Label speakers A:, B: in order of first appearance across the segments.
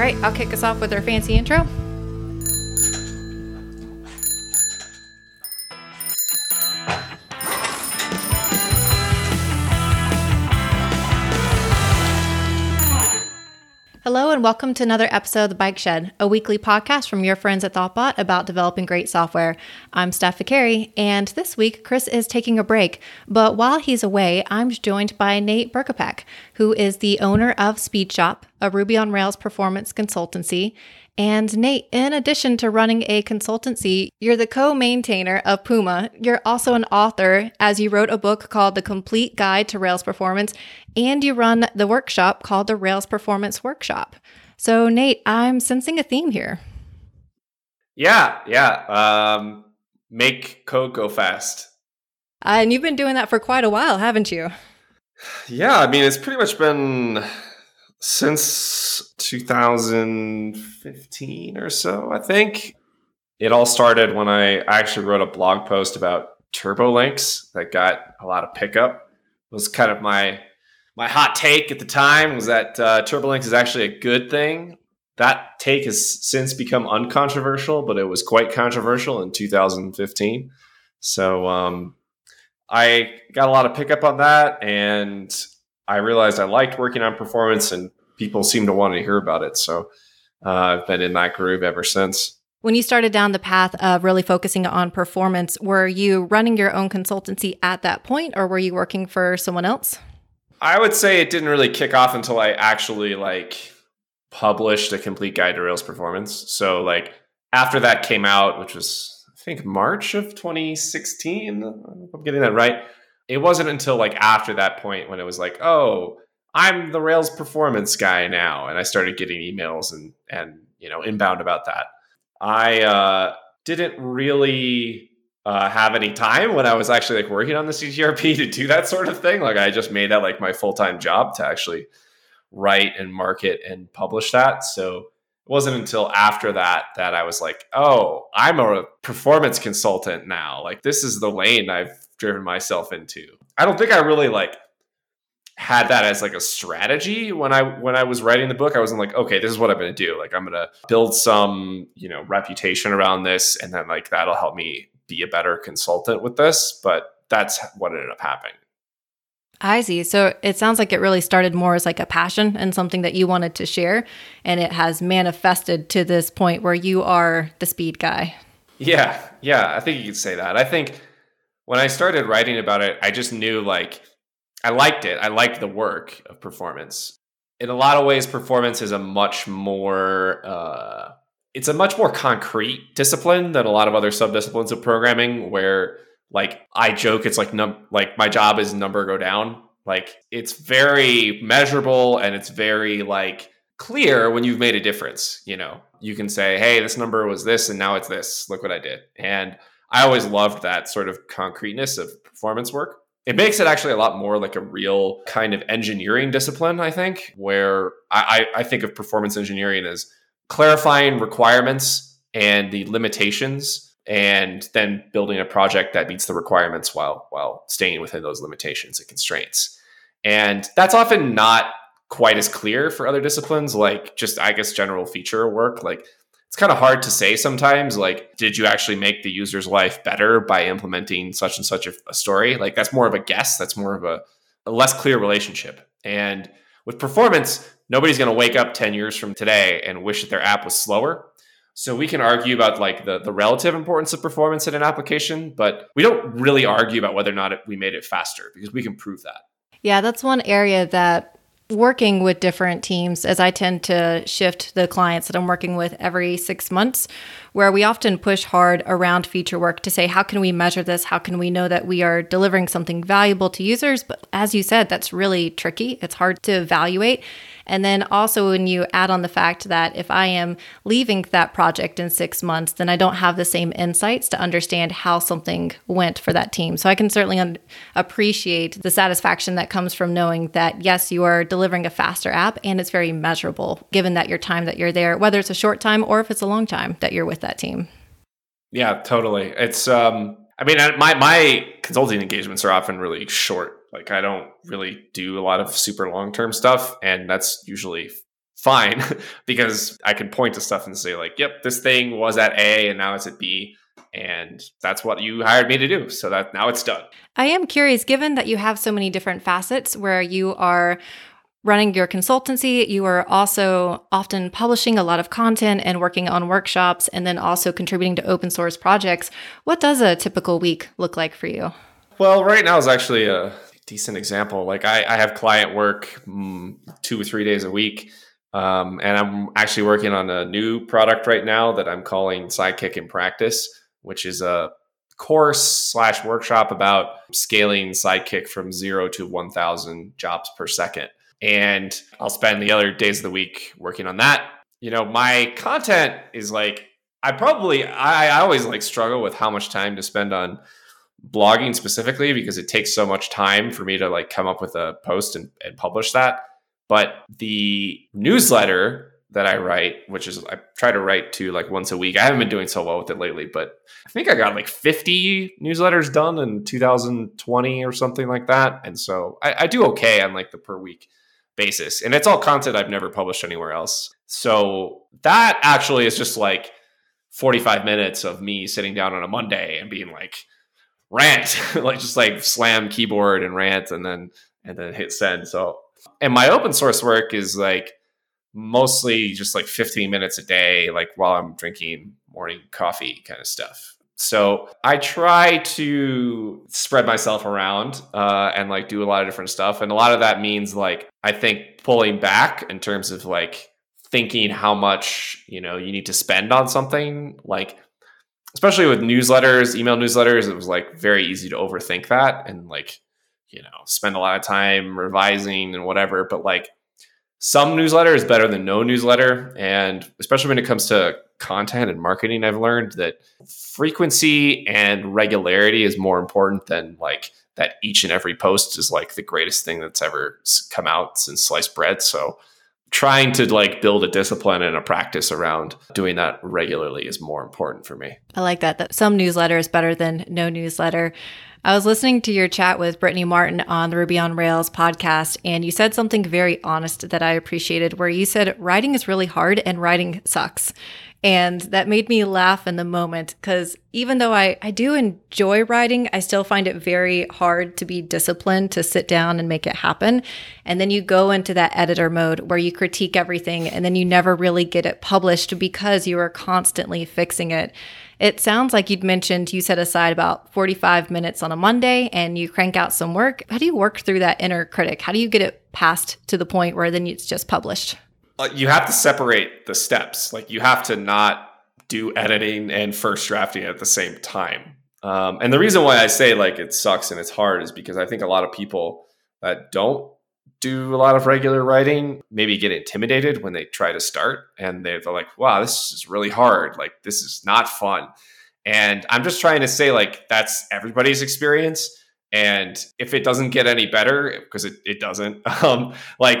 A: right, I'll kick us off with our fancy intro. Hello, and welcome to another episode of The Bike Shed, a weekly podcast from your friends at Thoughtbot about developing great software. I'm Steph Viccari, and this week, Chris is taking a break. But while he's away, I'm joined by Nate Berkopec, who is the owner of Speedshop, a Ruby on Rails performance consultancy, and Nate, in addition to running a consultancy, you're the co maintainer of Puma. You're also an author, as you wrote a book called The Complete Guide to Rails Performance, and you run the workshop called the Rails Performance Workshop. So, Nate, I'm sensing a theme here.
B: Yeah, yeah. Um, make code go fast.
A: Uh, and you've been doing that for quite a while, haven't you?
B: Yeah, I mean, it's pretty much been since 2015 or so, I think. It all started when I actually wrote a blog post about TurboLinks that got a lot of pickup. It was kind of my my hot take at the time was that uh, TurboLinks is actually a good thing. That take has since become uncontroversial, but it was quite controversial in 2015. So um, I got a lot of pickup on that, and I realized I liked working on performance and people seem to want to hear about it. So uh, I've been in that groove ever since.
A: When you started down the path of really focusing on performance, were you running your own consultancy at that point or were you working for someone else?
B: I would say it didn't really kick off until I actually like published a complete guide to Rails performance. So like after that came out, which was I think March of 2016, I'm getting that right it wasn't until like after that point when it was like, oh, I'm the Rails performance guy now, and I started getting emails and and you know inbound about that. I uh, didn't really uh, have any time when I was actually like working on the CGRP to do that sort of thing. Like I just made that like my full time job to actually write and market and publish that. So it wasn't until after that that I was like, oh, I'm a performance consultant now. Like this is the lane I've driven myself into. I don't think I really like had that as like a strategy when I when I was writing the book. I wasn't like, okay, this is what I'm going to do. Like I'm going to build some, you know, reputation around this and then like that'll help me be a better consultant with this, but that's what ended up happening.
A: I see. So it sounds like it really started more as like a passion and something that you wanted to share. And it has manifested to this point where you are the speed guy.
B: Yeah. Yeah. I think you could say that. I think when I started writing about it, I just knew like I liked it. I liked the work of performance. In a lot of ways, performance is a much more uh, it's a much more concrete discipline than a lot of other subdisciplines of programming where like I joke it's like num like my job is number go down. Like it's very measurable and it's very like clear when you've made a difference, you know. You can say, "Hey, this number was this and now it's this. Look what I did." And I always loved that sort of concreteness of performance work. It makes it actually a lot more like a real kind of engineering discipline, I think, where I, I think of performance engineering as clarifying requirements and the limitations and then building a project that meets the requirements while while staying within those limitations and constraints. And that's often not quite as clear for other disciplines like just I guess general feature work like it's kind of hard to say sometimes like did you actually make the user's life better by implementing such and such a, a story? Like that's more of a guess that's more of a, a less clear relationship. And with performance nobody's going to wake up 10 years from today and wish that their app was slower. So we can argue about like the, the relative importance of performance in an application but we don't really argue about whether or not it, we made it faster because we can prove that.
A: Yeah that's one area that working with different teams as I tend to shift the clients that I'm working with every six months, where we often push hard around feature work to say, how can we measure this? How can we know that we are delivering something valuable to users? But as you said, that's really tricky. It's hard to evaluate. And then also, when you add on the fact that if I am leaving that project in six months, then I don't have the same insights to understand how something went for that team. So I can certainly un- appreciate the satisfaction that comes from knowing that, yes, you are delivering a faster app and it's very measurable given that your time that you're there, whether it's a short time or if it's a long time that you're with that team.
B: Yeah, totally. It's, um, I mean, my, my consulting engagements are often really short like I don't really do a lot of super long term stuff, and that's usually fine because I can point to stuff and say like, "Yep, this thing was at A and now it's at B." And that's what you hired me to do. So that now it's done.
A: I am curious, given that you have so many different facets where you are running your consultancy, you are also often publishing a lot of content and working on workshops and then also contributing to open source projects. What does a typical week look like for you?
B: Well, right now is actually a decent example. Like I, I have client work mm, two or three days a week. Um, and I'm actually working on a new product right now that I'm calling Sidekiq in Practice, which is a course slash workshop about scaling Sidekiq from zero to 1,000 jobs per second and I'll spend the other days of the week working on that. You know, my content is like I probably I, I always like struggle with how much time to spend on blogging specifically because it takes so much time for me to like come up with a post and, and publish that. But the newsletter that I write, which is I try to write to like once a week. I haven't been doing so well with it lately, but I think I got like 50 newsletters done in 2020 or something like that. And so I, I do okay on like the per week basis. And it's all content I've never published anywhere else. So that actually is just like 45 minutes of me sitting down on a Monday and being like, rant, like just like slam keyboard and rant and then and then hit send. So and my open source work is like mostly just like 15 minutes a day, like while I'm drinking morning coffee kind of stuff. So I try to spread myself around uh, and like do a lot of different stuff. And a lot of that means like, I think pulling back in terms of like thinking how much, you know, you need to spend on something like, especially with newsletters, email newsletters, it was like very easy to overthink that and like, you know, spend a lot of time revising and whatever. But like some newsletter is better than no newsletter. And especially when it comes to content and marketing, I've learned that frequency and regularity is more important than like that each and every post is like the greatest thing that's ever come out since sliced bread. So trying to like build a discipline and a practice around doing that regularly is more important for me.
A: I like that. That some newsletter is better than no newsletter. I was listening to your chat with Brittany Martin on the Ruby on Rails podcast, and you said something very honest that I appreciated, where you said writing is really hard and writing sucks. And that made me laugh in the moment because even though I, I do enjoy writing, I still find it very hard to be disciplined to sit down and make it happen. And then you go into that editor mode where you critique everything and then you never really get it published because you are constantly fixing it. It sounds like you'd mentioned you set aside about 45 minutes on a Monday and you crank out some work. How do you work through that inner critic? How do you get it past to the point where then it's just published?
B: Uh, you have to separate the steps. Like you have to not do editing and first drafting at the same time. Um, and the reason why I say like it sucks and it's hard is because I think a lot of people that don't do a lot of regular writing maybe get intimidated when they try to start and they're like wow this is really hard. Like this is not fun. And i'm just trying to say like that's everybody's experience and if it doesn't get any better because it, it doesn't um like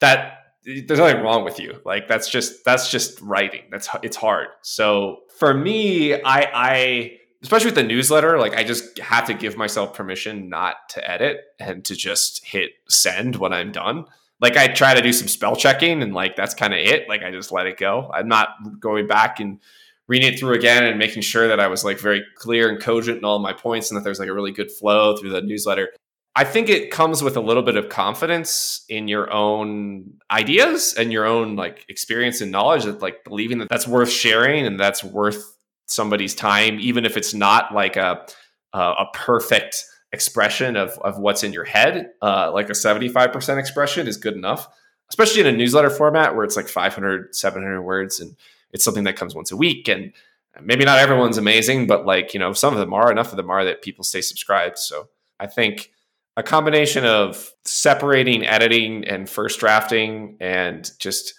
B: that there's nothing wrong with you. Like that's just that's just writing. That's it's hard. So for me i i especially with the newsletter, like I just have to give myself permission not to edit and to just hit send when I'm done. Like I try to do some spell checking and like that's kind of it. Like I just let it go. I'm not going back and reading it through again and making sure that I was like very clear and cogent in all my points and that there's like a really good flow through the newsletter. I think it comes with a little bit of confidence in your own ideas and your own like experience and knowledge that like believing that that's worth sharing and that's worth somebody's time, even if it's not like a a perfect expression of of what's in your head. Uh, like a seventy five percent expression is good enough, especially in a newsletter format where it's like 500, 700 words, and it's something that comes once a week. And maybe not everyone's amazing, but like you know, some of them are. Enough of them are that people stay subscribed. So I think a combination of separating editing and first drafting and just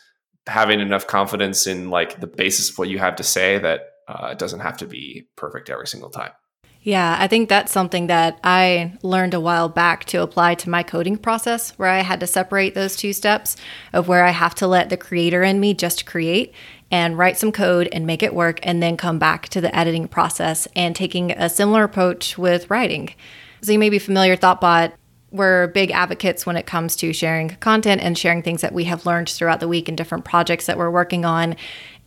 B: having enough confidence in like the basis of what you have to say that uh, it doesn't have to be perfect every single time.
A: Yeah, I think that's something that I learned a while back to apply to my coding process, where I had to separate those two steps of where I have to let the creator in me just create and write some code and make it work, and then come back to the editing process and taking a similar approach with writing. So you may be familiar, Thoughtbot we're big advocates when it comes to sharing content and sharing things that we have learned throughout the week and different projects that we're working on.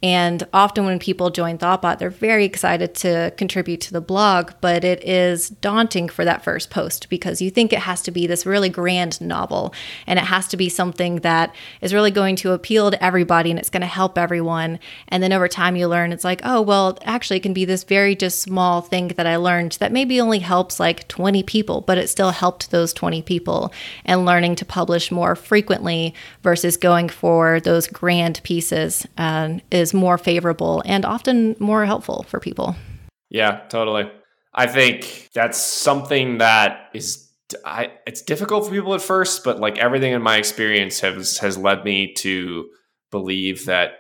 A: And often when people join Thoughtbot, they're very excited to contribute to the blog, but it is daunting for that first post because you think it has to be this really grand novel and it has to be something that is really going to appeal to everybody and it's going to help everyone. And then over time you learn it's like, oh, well, actually it can be this very just small thing that I learned that maybe only helps like 20 people, but it still helped those 20 people and learning to publish more frequently versus going for those grand pieces uh, is more favorable and often more helpful for people.
B: Yeah, totally. I think that's something that is I, it's difficult for people at first, but like everything in my experience has has led me to believe that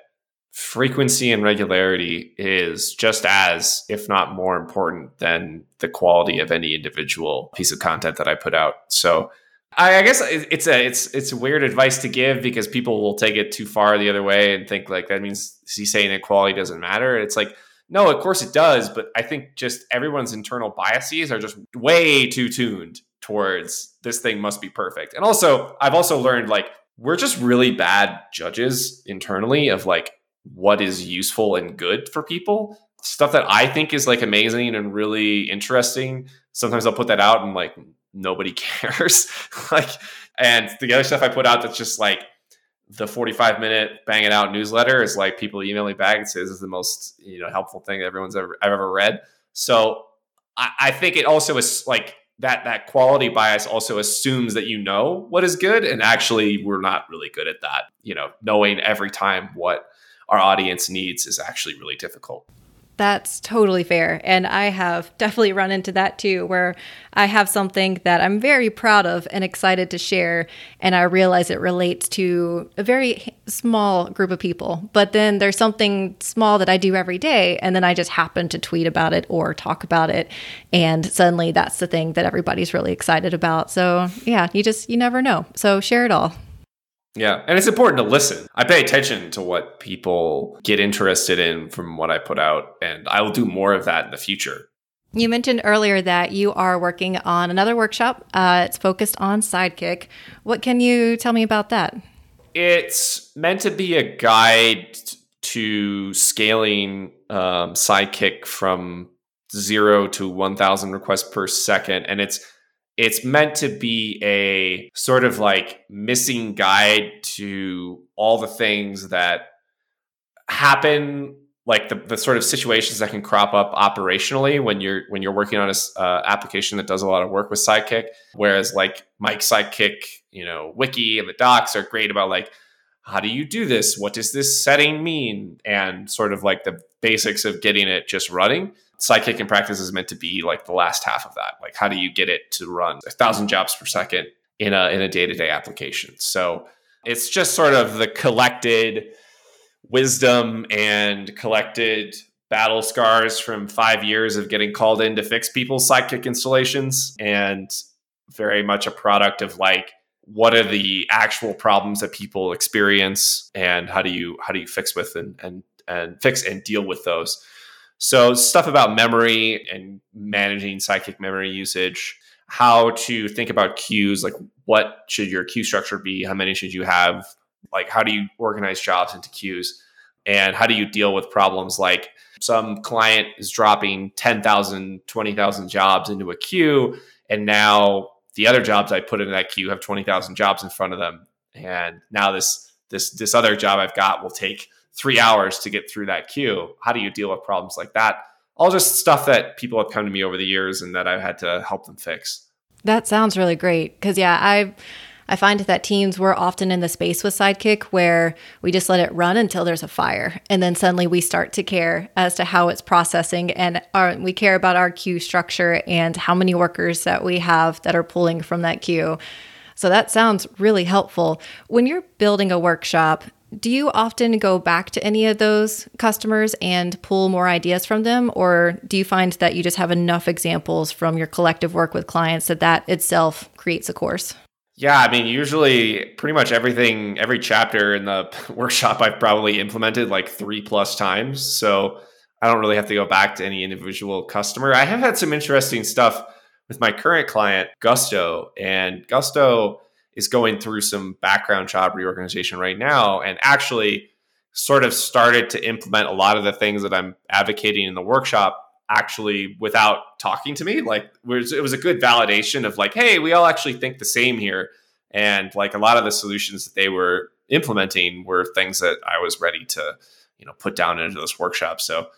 B: frequency and regularity is just as, if not more important than the quality of any individual piece of content that I put out. So I, guess it's a it's it's weird advice to give because people will take it too far the other way and think like that means he's saying that quality doesn't matter. It's like no, of course it does, but I think just everyone's internal biases are just way too tuned towards this thing must be perfect. And also, I've also learned like we're just really bad judges internally of like what is useful and good for people. Stuff that I think is like amazing and really interesting. Sometimes I'll put that out and like nobody cares. like, and the other stuff I put out that's just like the 45 minute bang it out newsletter is like people email me back and says is the most you know helpful thing everyone's ever I've ever read. So I, I think it also is like that that quality bias also assumes that you know what is good and actually we're not really good at that you know knowing every time what our audience needs is actually really difficult
A: that's totally fair. And I have definitely run into that too, where I have something that I'm very proud of and excited to share. And I realize it relates to a very small group of people. But then there's something small that I do every day. And then I just happen to tweet about it or talk about it. And suddenly that's the thing that everybody's really excited about. So yeah, you just, you never know. So share it all.
B: Yeah, and it's important to listen. I pay attention to what people get interested in from what I put out, and I will do more of that in the future.
A: You mentioned earlier that you are working on another workshop. Uh, it's focused on Sidekiq. What can you tell me about that?
B: It's meant to be a guide to scaling um, Sidekiq from zero to 1,000 requests per second. And it's it's meant to be a sort of like missing guide to all the things that happen like the, the sort of situations that can crop up operationally when you're when you're working on a uh, application that does a lot of work with Sidekiq. Whereas like mike Sidekiq you know wiki and the docs are great about like how do you do this? What does this setting mean? And sort of like the basics of getting it just running Sidekiq in practice is meant to be like the last half of that. Like, how do you get it to run a thousand jobs per second in a in a day to day application? So it's just sort of the collected wisdom and collected battle scars from five years of getting called in to fix people's Sidekiq installations, and very much a product of like what are the actual problems that people experience and how do you how do you fix with and and and fix and deal with those so stuff about memory and managing Sidekiq memory usage, how to think about queues, like what should your queue structure be? How many should you have? Like how do you organize jobs into queues? And how do you deal with problems like some client is dropping 10,000, 20,000 jobs into a queue and now the other jobs I put in that queue have 20,000 jobs in front of them and now this this this other job I've got will take three hours to get through that queue. How do you deal with problems like that? All just stuff that people have come to me over the years and that I've had to help them fix.
A: That sounds really great. Cause yeah, I I find that teams we're often in the space with Sidekiq where we just let it run until there's a fire. And then suddenly we start to care as to how it's processing and our, we care about our queue structure and how many workers that we have that are pulling from that queue. So that sounds really helpful. When you're building a workshop, do you often go back to any of those customers and pull more ideas from them? Or do you find that you just have enough examples from your collective work with clients that that itself creates a course?
B: Yeah, I mean, usually pretty much everything, every chapter in the workshop I've probably implemented like three plus times. So I don't really have to go back to any individual customer. I have had some interesting stuff with my current client, Gusto, and Gusto is going through some background job reorganization right now and actually sort of started to implement a lot of the things that I'm advocating in the workshop actually without talking to me. Like it was, a good validation of like hey we all actually think the same here. And like a lot of the solutions that they were implementing were things that I was ready to you know put down into this workshop. So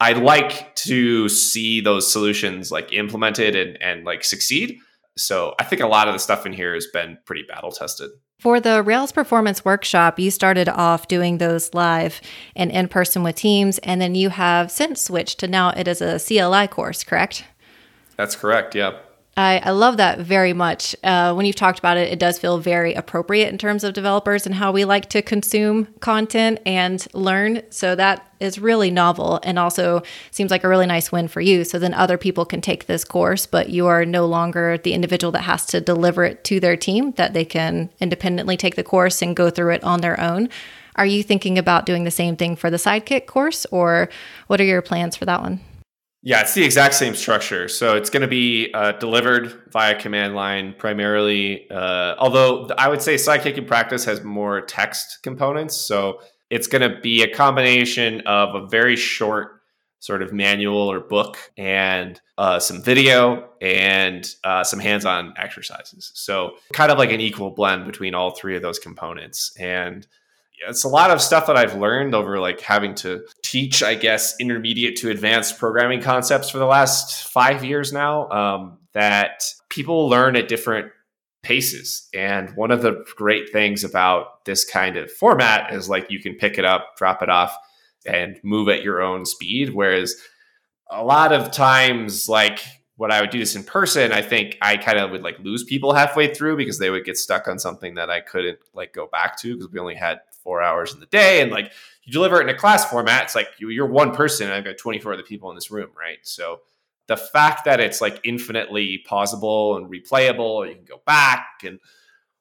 B: I like to see those solutions like implemented and, and like succeed. So I think a lot of the stuff in here has been pretty battle tested.
A: For the Rails Performance Workshop, you started off doing those live and in person with teams, and then you have since switched to now it is a CLI course, correct?
B: That's correct. Yeah.
A: I, I love that very much. Uh, when you've talked about it, it does feel very appropriate in terms of developers and how we like to consume content and learn. So that is really novel and also seems like a really nice win for you. So then other people can take this course, but you are no longer the individual that has to deliver it to their team, that they can independently take the course and go through it on their own. Are you thinking about doing the same thing for the Sidekiq course, or what are your plans for that one?
B: Yeah, it's the exact same structure. So it's going to be uh, delivered via command line primarily. Uh, although I would say Sidekiq in practice has more text components. So it's going to be a combination of a very short sort of manual or book and uh, some video and uh, some hands on exercises. So kind of like an equal blend between all three of those components. And it's a lot of stuff that I've learned over like having to teach, I guess, intermediate to advanced programming concepts for the last five years now. Um, that people learn at different paces. And one of the great things about this kind of format is like you can pick it up, drop it off, and move at your own speed. Whereas a lot of times, like when I would do this in person, I think I kind of would like lose people halfway through because they would get stuck on something that I couldn't like go back to because we only had four hours in the day. And like you deliver it in a class format, it's like you, you're one person and I've got 24 other people in this room, right? So the fact that it's like infinitely pausable and replayable, or you can go back and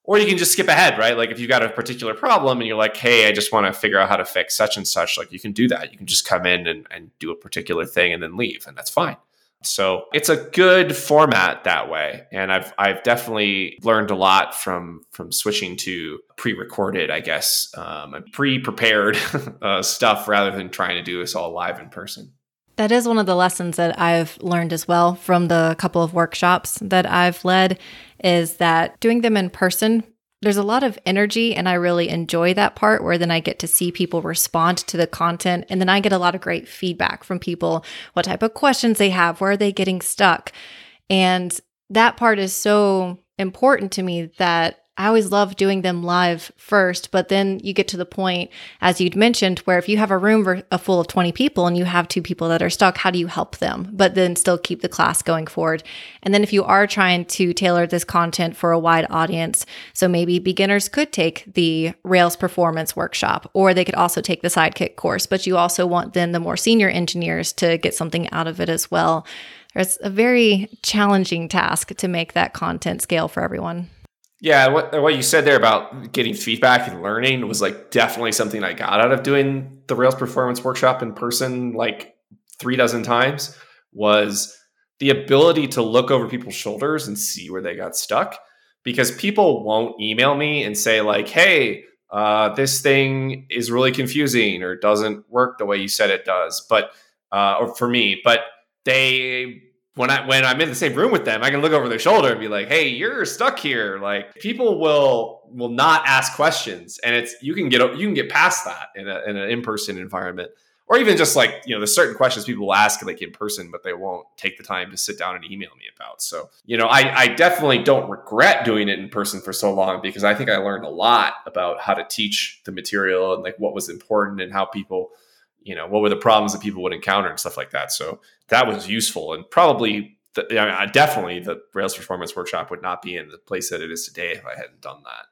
B: or you can just skip ahead, right? Like if you've got a particular problem and you're like, hey, I just want to figure out how to fix such and such, like you can do that. You can just come in and, and do a particular thing and then leave, and that's fine. So it's a good format that way, and I've I've definitely learned a lot from from switching to pre-recorded, I guess, um, pre-prepared uh, stuff rather than trying to do this all live in person.
A: That is one of the lessons that I've learned as well from the couple of workshops that I've led is that doing them in person there's a lot of energy and I really enjoy that part where then I get to see people respond to the content and then I get a lot of great feedback from people what type of questions they have, where are they getting stuck? And that part is so important to me that I always love doing them live first, but then you get to the point, as you'd mentioned, where if you have a room uh, full of 20 people and you have two people that are stuck, how do you help them, but then still keep the class going forward? And then if you are trying to tailor this content for a wide audience, so maybe beginners could take the Rails performance workshop, or they could also take the Sidekiq course, but you also want then the more senior engineers to get something out of it as well. It's a very challenging task to make that content scale for everyone.
B: Yeah, what what you said there about getting feedback and learning was like definitely something I got out of doing the Rails performance workshop in person like three dozen times was the ability to look over people's shoulders and see where they got stuck because people won't email me and say like hey uh, this thing is really confusing or doesn't work the way you said it does but uh, or for me but they when I when I'm in the same room with them, I can look over their shoulder and be like, "Hey, you're stuck here." Like people will will not ask questions, and it's you can get you can get past that in a, in an in person environment, or even just like you know, there's certain questions people will ask like in person, but they won't take the time to sit down and email me about. So you know, I I definitely don't regret doing it in person for so long because I think I learned a lot about how to teach the material and like what was important and how people you know what were the problems that people would encounter and stuff like that. So that was useful and probably the, I mean, definitely the rails performance workshop would not be in the place that it is today if i hadn't done that.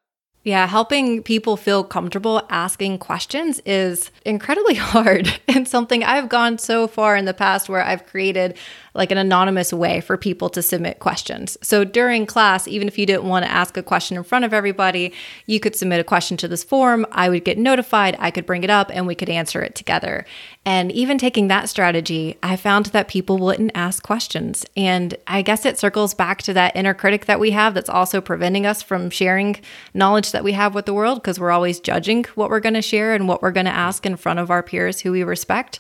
A: Yeah, helping people feel comfortable asking questions is incredibly hard and something I've gone so far in the past where I've created like an anonymous way for people to submit questions. So during class, even if you didn't want to ask a question in front of everybody, you could submit a question to this form. I would get notified, I could bring it up, and we could answer it together. And even taking that strategy, I found that people wouldn't ask questions. And I guess it circles back to that inner critic that we have that's also preventing us from sharing knowledge that we have with the world because we're always judging what we're going to share and what we're going to ask in front of our peers who we respect.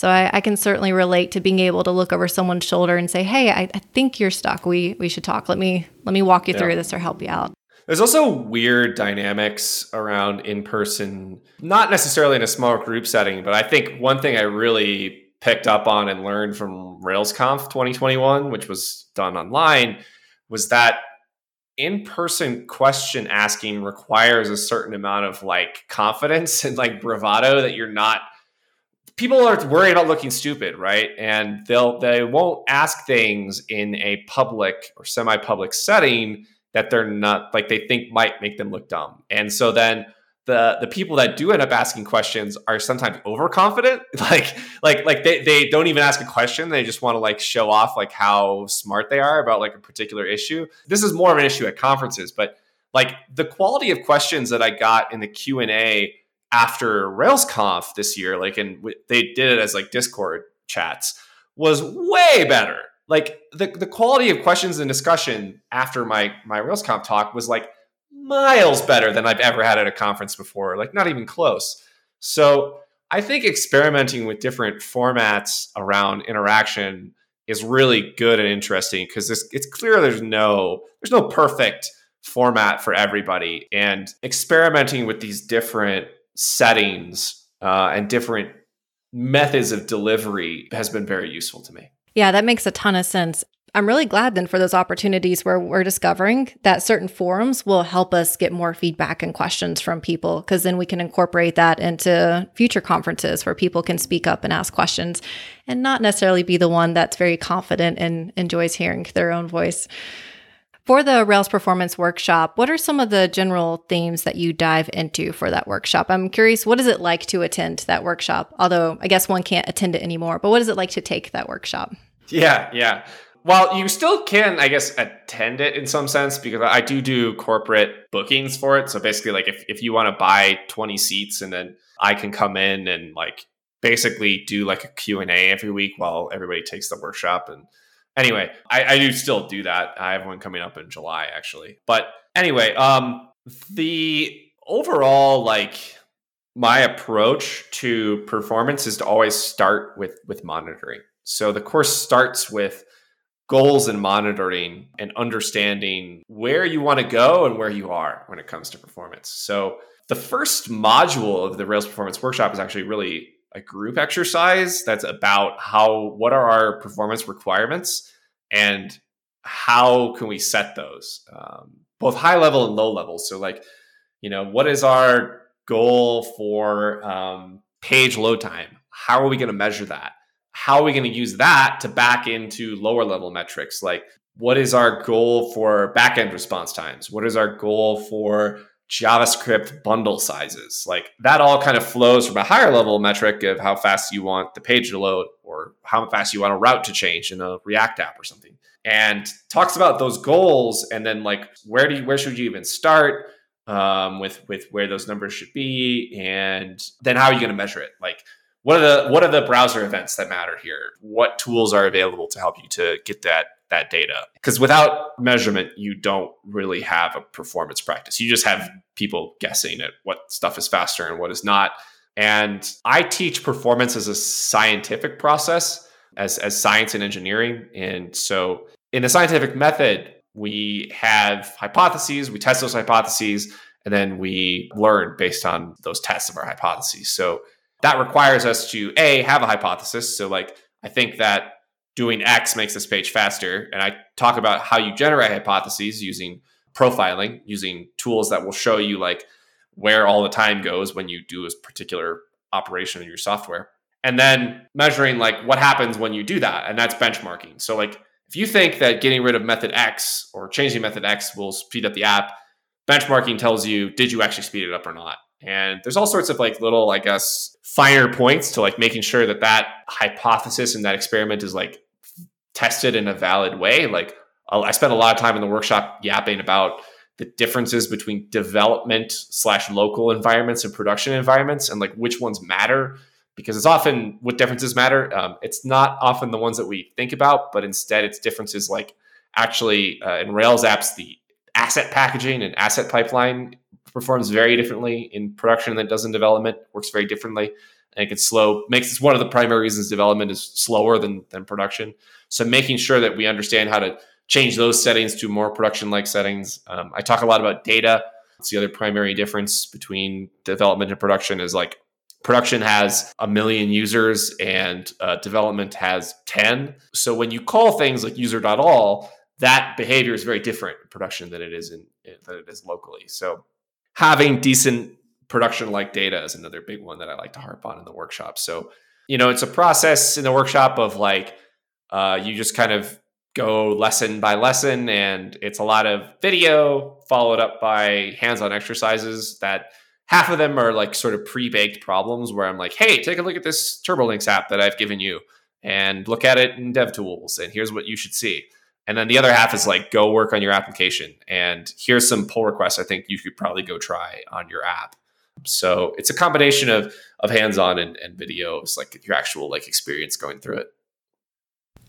A: So I, I, can certainly relate to being able to look over someone's shoulder and say, "Hey, I, I think you're stuck. We we should talk. Let me let me walk you yeah. through this or help you out."
B: There's also weird dynamics around in person, not necessarily in a small group setting, but I think one thing I really picked up on and learned from RailsConf 2021, which was done online, was that in person question asking requires a certain amount of like confidence and like bravado that you're not people are worried about looking stupid, right? And they'll they won't ask things in a public or semi-public setting that they're not like they think might make them look dumb. And so then the the people that do end up asking questions are sometimes overconfident. Like like like they, they don't even ask a question. They just want to like show off like how smart they are about like a particular issue. This is more of an issue at conferences, but like the quality of questions that I got in the Q&A after RailsConf this year, like, and they did it as like Discord chats, was way better. Like the, the quality of questions and discussion after my my RailsConf talk was like miles better than I've ever had at a conference before. Like not even close. So I think experimenting with different formats around interaction is really good and interesting because it's clear there's no there's no perfect format for everybody and experimenting with these different settings uh, and different methods of delivery has been very useful to me.
A: Yeah, that makes a ton of sense. I'm really glad then for those opportunities where we're discovering that certain forums will help us get more feedback and questions from people because then we can incorporate that into future conferences where people can speak up and ask questions and not necessarily be the one that's very confident and enjoys hearing their own voice. For the Rails Performance Workshop, what are some of the general themes that you dive into for that workshop? I'm curious, what is it like to attend that workshop? Although I guess one can't attend it anymore, but what is it like to take that workshop?
B: Yeah, yeah. Well, you still can, I guess, attend it in some sense because I do do corporate bookings for it. So basically, like if, if you want to buy 20 seats and then I can come in and like basically do like a Q&A every week while everybody takes the workshop and anyway, I, I do still do that. I have one coming up in July actually. But anyway, um, the overall like my approach to performance is to always start with with monitoring. So the course starts with goals and monitoring and understanding where you want to go and where you are when it comes to performance. So the first module of the Rails Performance Workshop is actually really a group exercise that's about how what are our performance requirements and how can we set those um, both high level and low level. So like you know what is our goal for um, page load time? How are we going to measure that? How are we going to use that to back into lower level metrics? Like what is our goal for backend response times? What is our goal for JavaScript bundle sizes. Like that all kind of flows from a higher level metric of how fast you want the page to load or how fast you want a route to change in a React app or something. And talks about those goals and then like where do you, where should you even start um, with with where those numbers should be and then how are you going to measure it? Like what are the what are the browser events that matter here? What tools are available to help you to get that that data. Because without measurement, you don't really have a performance practice. You just have people guessing at what stuff is faster and what is not. And I teach performance as a scientific process, as, as science and engineering. And so in the scientific method, we have hypotheses, we test those hypotheses, and then we learn based on those tests of our hypotheses. So that requires us to A, have a hypothesis. So, like, I think that doing X makes this page faster. And I talk about how you generate hypotheses using profiling, using tools that will show you like where all the time goes when you do a particular operation in your software. And then measuring like what happens when you do that. And that's benchmarking. So like if you think that getting rid of method X or changing method X will speed up the app, benchmarking tells you did you actually speed it up or not. And there's all sorts of like little, I guess, finer points to like making sure that that hypothesis and that experiment is like tested in a valid way. Like I spent a lot of time in the workshop yapping about the differences between development slash local environments and production environments and like which ones matter because it's often what differences matter. Um, it's not often the ones that we think about, but instead it's differences like actually uh, in Rails apps, the asset packaging and asset pipeline performs very differently in production than it does in development, works very differently. And it can slow, makes this one of the primary reasons development is slower than, than production. So making sure that we understand how to change those settings to more production like settings. Um, I talk a lot about data. It's the other primary difference between development and production is like production has a million users and uh, development has 10. So when you call things like user.all, that behavior is very different in production than it is in than it is locally. So having decent production like data is another big one that I like to harp on in the workshop. So, you know, it's a process in the workshop of like uh, you just kind of go lesson by lesson and it's a lot of video followed up by hands-on exercises that half of them are like sort of pre-baked problems where I'm like, hey, take a look at this TurboLinks app that I've given you and look at it in DevTools and here's what you should see. And then the other half is like, go work on your application. And here's some pull requests I think you could probably go try on your app. So it's a combination of of hands-on and, and videos, like your actual like experience going through it.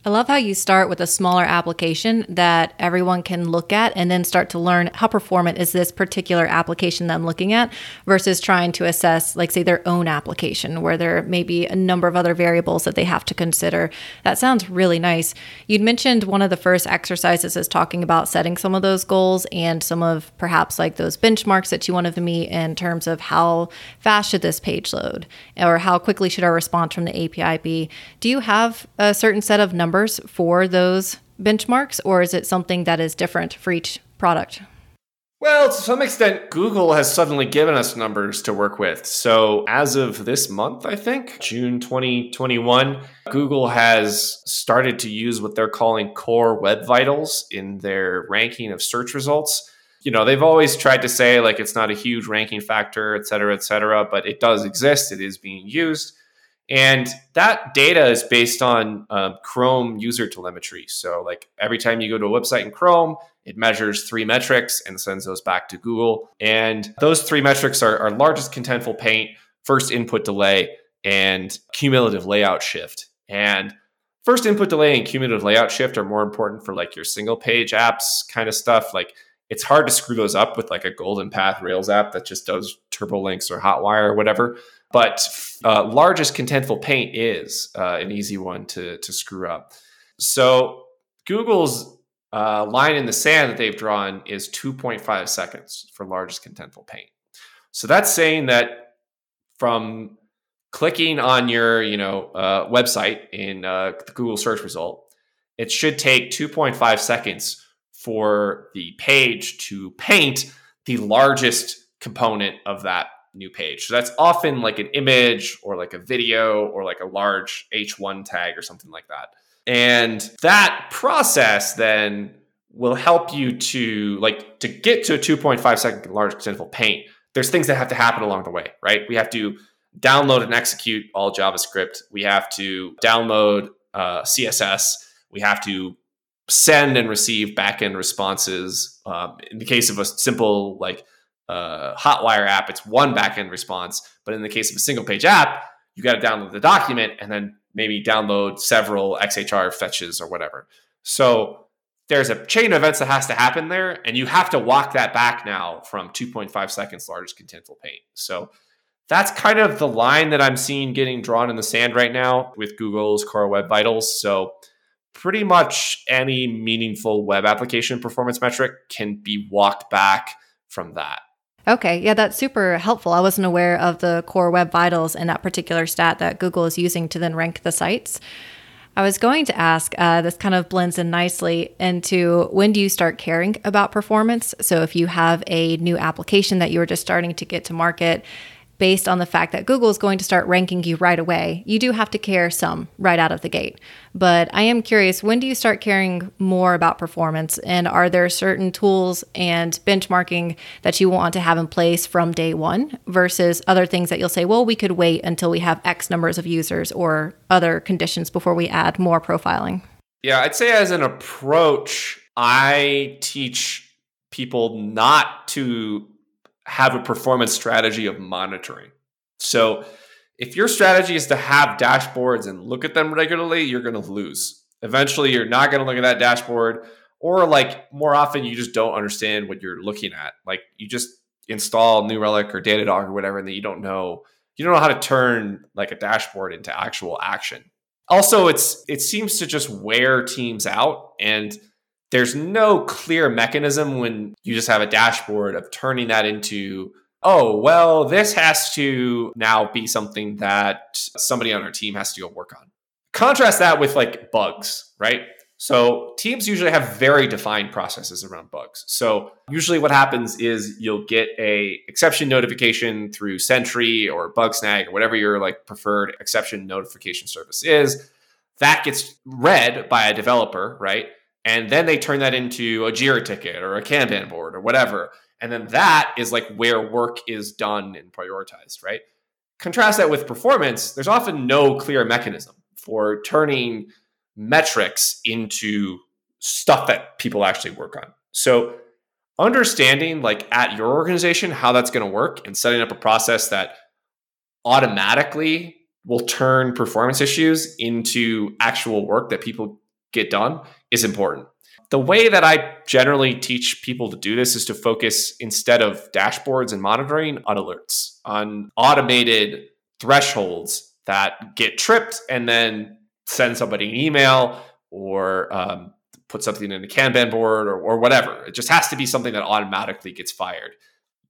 A: I love how you start with a smaller application that everyone can look at and then start to learn how performant is this particular application that I'm looking at versus trying to assess, like, say, their own application where there may be a number of other variables that they have to consider. That sounds really nice. You'd mentioned one of the first exercises is talking about setting some of those goals and some of perhaps like those benchmarks that you wanted to meet in terms of how fast should this page load or how quickly should our response from the API be. Do you have a certain set of numbers? Numbers for those benchmarks, or is it something that is different for each product?
B: Well, to some extent, Google has suddenly given us numbers to work with. So, as of this month, I think, June 2021, Google has started to use what they're calling core web vitals in their ranking of search results. You know, they've always tried to say like it's not a huge ranking factor, et cetera, et cetera, but it does exist. It is being used. And that data is based on um, Chrome user telemetry. So, like every time you go to a website in Chrome, it measures three metrics and sends those back to Google. And those three metrics are, are largest contentful paint, first input delay, and cumulative layout shift. And first input delay and cumulative layout shift are more important for like your single page apps kind of stuff. Like it's hard to screw those up with like a Golden Path Rails app that just does TurboLinks or Hotwire or whatever. But uh, largest contentful paint is uh, an easy one to, to screw up. So Google's uh, line in the sand that they've drawn is 2.5 seconds for largest contentful paint. So that's saying that from clicking on your you know uh, website in uh, the Google search result, it should take 2.5 seconds for the page to paint the largest component of that new page. So that's often like an image or like a video or like a large H1 tag or something like that. And that process then will help you to like to get to a 2.5 second large contentful paint. There's things that have to happen along the way, right? We have to download and execute all JavaScript. We have to download uh, CSS. We have to send and receive backend responses. Um, in the case of a simple like uh, Hotwire app, it's one backend response. But in the case of a single page app, you got to download the document and then maybe download several XHR fetches or whatever. So there's a chain of events that has to happen there, and you have to walk that back now from 2.5 seconds largest contentful paint. So that's kind of the line that I'm seeing getting drawn in the sand right now with Google's Core Web Vitals. So pretty much any meaningful web application performance metric can be walked back from that.
A: Okay, yeah, that's super helpful. I wasn't aware of the core web vitals and that particular stat that Google is using to then rank the sites. I was going to ask, uh, this kind of blends in nicely into when do you start caring about performance? So, if you have a new application that you are just starting to get to market, based on the fact that Google is going to start ranking you right away, you do have to care some right out of the gate. But I am curious, when do you start caring more about performance? And are there certain tools and benchmarking that you want to have in place from day one versus other things that you'll say, well, we could wait until we have X numbers of users or other conditions before we add more profiling?
B: Yeah, I'd say as an approach, I teach people not to have a performance strategy of monitoring. So if your strategy is to have dashboards and look at them regularly, you're going to lose. Eventually, you're not going to look at that dashboard, or like more often, you just don't understand what you're looking at. Like you just install New Relic or Datadog or whatever, and then you don't know you don't know how to turn like a dashboard into actual action. Also, it's it seems to just wear teams out and there's no clear mechanism when you just have a dashboard of turning that into oh well this has to now be something that somebody on our team has to go work on contrast that with like bugs right so teams usually have very defined processes around bugs. So usually what happens is you'll get a exception notification through Sentry or Bugsnag or whatever your like preferred exception notification service is. That gets read by a developer, right? And then they turn that into a Jira ticket or a Kanban board or whatever. And then that is like where work is done and prioritized, right? Contrast that with performance, there's often no clear mechanism for turning metrics into stuff that people actually work on. So understanding like at your organization how that's going to work and setting up a process that automatically will turn performance issues into actual work that people get done is important. The way that I generally teach people to do this is to focus instead of dashboards and monitoring on alerts, on automated thresholds that get tripped and then send somebody an email or um, put something in a Kanban board or, or whatever. It just has to be something that automatically gets fired.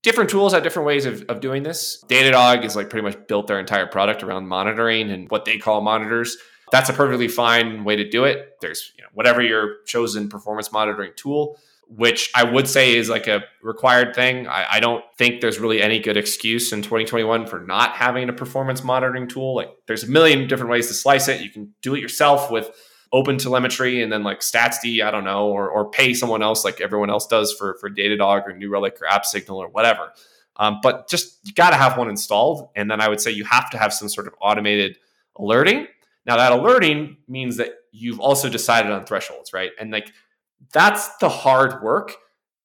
B: Different tools have different ways of, of doing this. Datadog is like pretty much built their entire product around monitoring and what they call monitors. That's a perfectly fine way to do it. There's you know, whatever your chosen performance monitoring tool which I would say is like a required thing. I, I, don't think there's really any good excuse in 2021 for not having a performance monitoring tool. Like there's a million different ways to slice it. You can do it yourself with open telemetry and then like StatsD, I don't know, or, or pay someone else like everyone else does for, for Datadog or New Relic or AppSignal or whatever. Um, but just you got to have one installed. And then I would say you have to have some sort of automated alerting. Now that alerting means that you've also decided on thresholds, right? And like that's the hard work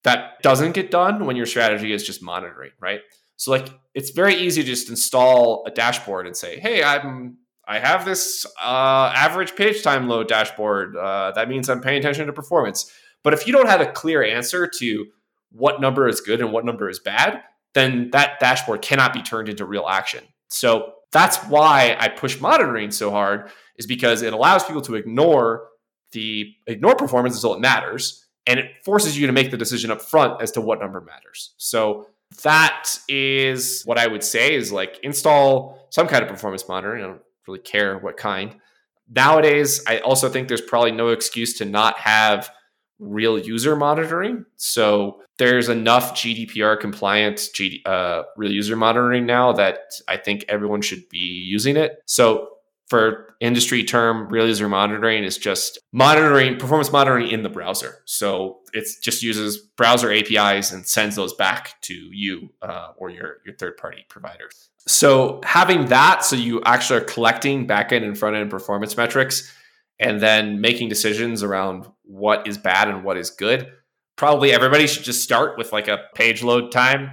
B: that doesn't get done when your strategy is just monitoring, right? So like it's very easy to just install a dashboard and say, "Hey, I'm I have this uh, average page time load dashboard. Uh, that means I'm paying attention to performance." But if you don't have a clear answer to what number is good and what number is bad, then that dashboard cannot be turned into real action. So that's why I push monitoring so hard is because it allows people to ignore the ignore performance until it matters, and it forces you to make the decision up front as to what number matters. So that is what I would say is like install some kind of performance monitoring. I don't really care what kind. Nowadays, I also think there's probably no excuse to not have real user monitoring. So there's enough GDPR compliant GD, uh, real user monitoring now that I think everyone should be using it. So for industry term, real user monitoring is just monitoring performance monitoring in the browser. So it just uses browser APIs and sends those back to you uh, or your your third party provider. So having that, so you actually are collecting backend and front end performance metrics, and then making decisions around what is bad and what is good. Probably everybody should just start with like a page load time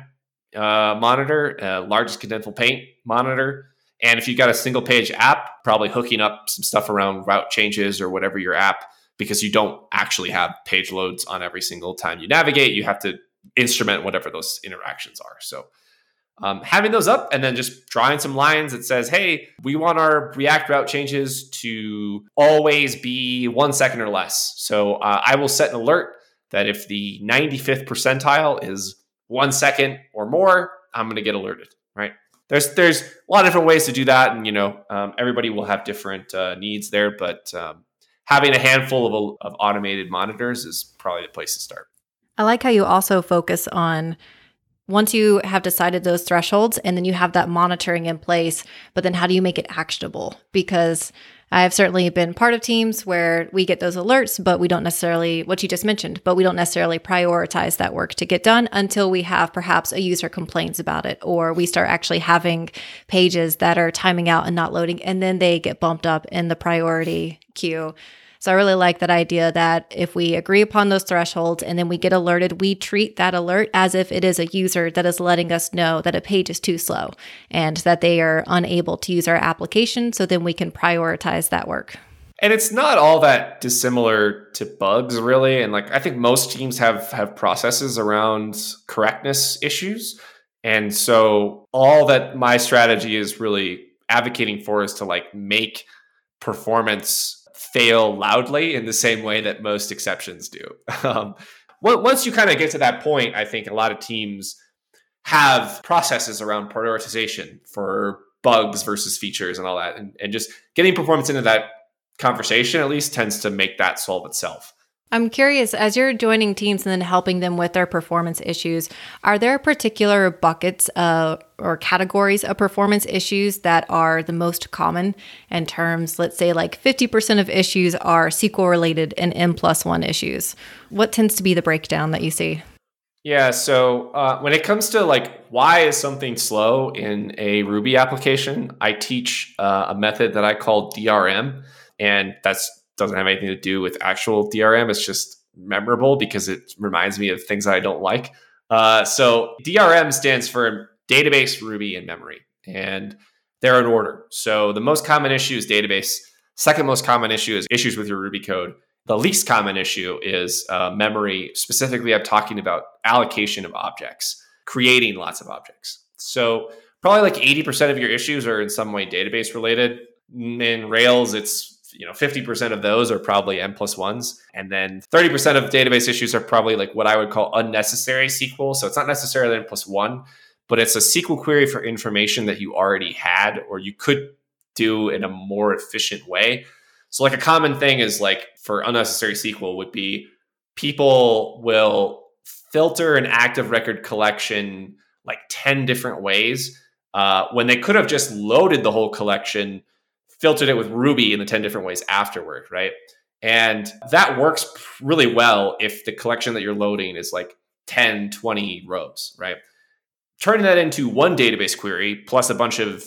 B: uh, monitor, uh, largest contentful paint monitor and if you've got a single page app, probably hooking up some stuff around route changes or whatever your app, because you don't actually have page loads on every single time you navigate. You have to instrument whatever those interactions are. So um, having those up and then just drawing some lines that says, hey, we want our React route changes to always be one second or less. So uh, I will set an alert that if the 95th percentile is one second or more, I'm going to get alerted, right? there's there's a lot of different ways to do that, and you know um, everybody will have different uh, needs there, but um, having a handful of, of automated monitors is probably the place to start.
A: I like how you also focus on once you have decided those thresholds and then you have that monitoring in place, but then how do you make it actionable? Because I have certainly been part of teams where we get those alerts, but we don't necessarily, what you just mentioned, but we don't necessarily prioritize that work to get done until we have perhaps a user complains about it, or we start actually having pages that are timing out and not loading, and then they get bumped up in the priority queue. So I really like that idea that if we agree upon those thresholds and then we get alerted, we treat that alert as if it is a user that is letting us know that a page is too slow and that they are unable to use our application. So then we can prioritize that work.
B: And it's not all that dissimilar to bugs, really. And like I think most teams have have processes around correctness issues. And so all that my strategy is really advocating for is to like make performance fail loudly in the same way that most exceptions do. Um, once you kind of get to that point, I think a lot of teams have processes around prioritization for bugs versus features and all that. And, and just getting performance into that conversation at least tends to make that solve itself.
A: I'm curious, as you're joining teams and then helping them with their performance issues, are there particular buckets uh, or categories of performance issues that are the most common in terms, let's say, like 50% of issues are SQL related and N plus one issues? What tends to be the breakdown that you see?
B: Yeah, so uh, when it comes to like why is something slow in a Ruby application, I teach uh, a method that I call DRM, and that's doesn't have anything to do with actual DRM. It's just memorable because it reminds me of things that I don't like. Uh, so DRM stands for database, Ruby, and memory, and they're in order. So the most common issue is database. Second most common issue is issues with your Ruby code. The least common issue is uh, memory. Specifically, I'm talking about allocation of objects, creating lots of objects. So probably like 80% of your issues are in some way database related. In Rails, it's you know 50% of those are probably n plus ones. And then 30% of database issues are probably like what i would call unnecessary sql so it's not necessarily n plus one but it's a sql query for information that you already had or you could do in a more efficient way. So like a common thing is like for unnecessary sql would be people will filter an active record collection like 10 different ways. Uh, when they could have just loaded the whole collection filtered it with Ruby in the 10 different ways afterward, right? And that works really well if the collection that you're loading is like 10, 20 rows, right? Turning that into one database query plus a bunch of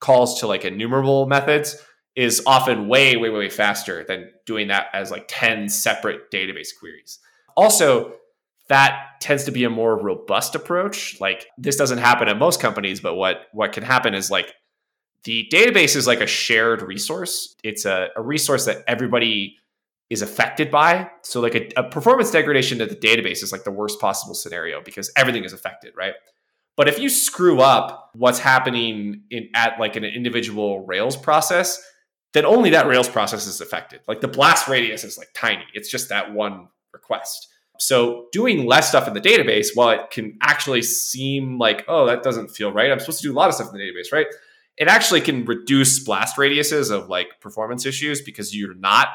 B: calls to like enumerable methods is often way, way, way faster than doing that as like 10 separate database queries. Also, that tends to be a more robust approach. Like this doesn't happen at most companies, but what what can happen is like the database is like a shared resource. It's a, a resource that everybody is affected by. So, like a, a, performance degradation to the database is like the worst possible scenario because everything is affected, right? But if you screw up what's happening in at like an individual Rails process, then only that Rails process is affected. Like the blast radius is like tiny. It's just that one request. So doing less stuff in the database, while it can actually seem like, oh, that doesn't feel right. I'm supposed to do a lot of stuff in the database, right? It actually can reduce blast radiuses of like performance issues because you're not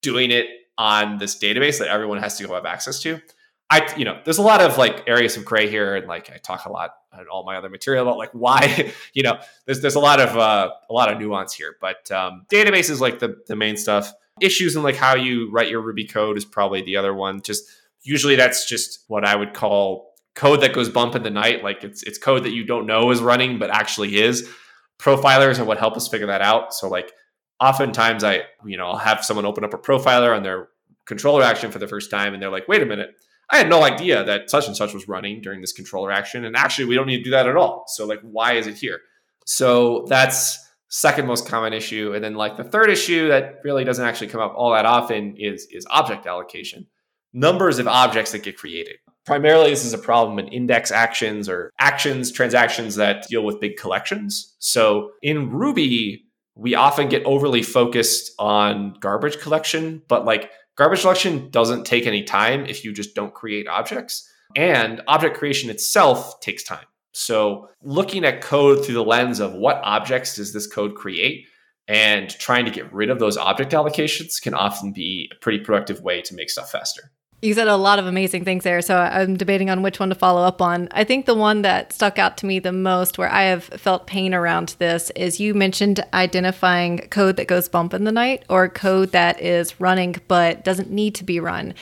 B: doing it on this database that everyone has to go have access to. I, you know, there's a lot of like areas of gray here, and like I talk a lot on all my other material about like why, you know, there's there's a lot of uh, a lot of nuance here. But um, database is like the the main stuff. Issues and like how you write your Ruby code is probably the other one. Just usually that's just what I would call code that goes bump in the night. Like it's it's code that you don't know is running, but actually is profilers are what help us figure that out. So like oftentimes I, you know, I'll have someone open up a profiler on their controller action for the first time and they're like, wait a minute, I had no idea that such and such was running during this controller action. And actually we don't need to do that at all. So like why is it here? So that's second most common issue. And then like the third issue that really doesn't actually come up all that often is is object allocation. Numbers of objects that get created. Primarily, this is a problem in index actions or actions, transactions that deal with big collections. So in Ruby, we often get overly focused on garbage collection, but like garbage collection doesn't take any time if you just don't create objects. And object creation itself takes time. So looking at code through the lens of what objects does this code create and trying to get rid of those object allocations can often be a pretty productive way to make stuff faster.
A: You said a lot of amazing things there, so I'm debating on which one to follow up on. I think the one that stuck out to me the most, where I have felt pain around this, is you mentioned identifying code that goes bump in the night or code that is running but doesn't need to be run.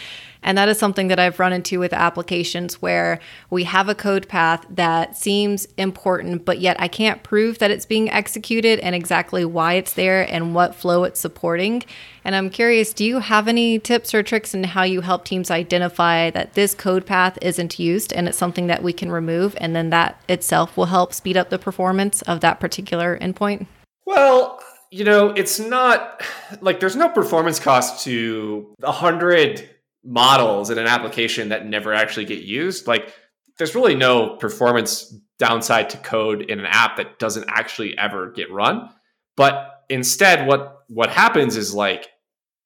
A: And that is something that I've run into with applications where we have a code path that seems important, but yet I can't prove that it's being executed and exactly why it's there and what flow it's supporting. And I'm curious, do you have any tips or tricks in how you help teams identify that this code path isn't used and it's something that we can remove and then that itself will help speed up the performance of that particular endpoint?
B: Well, you know, it's not like there's no performance cost to a hundred models in an application that never actually get used. Like there's really no performance downside to code in an app that doesn't actually ever get run. But instead, what what happens is like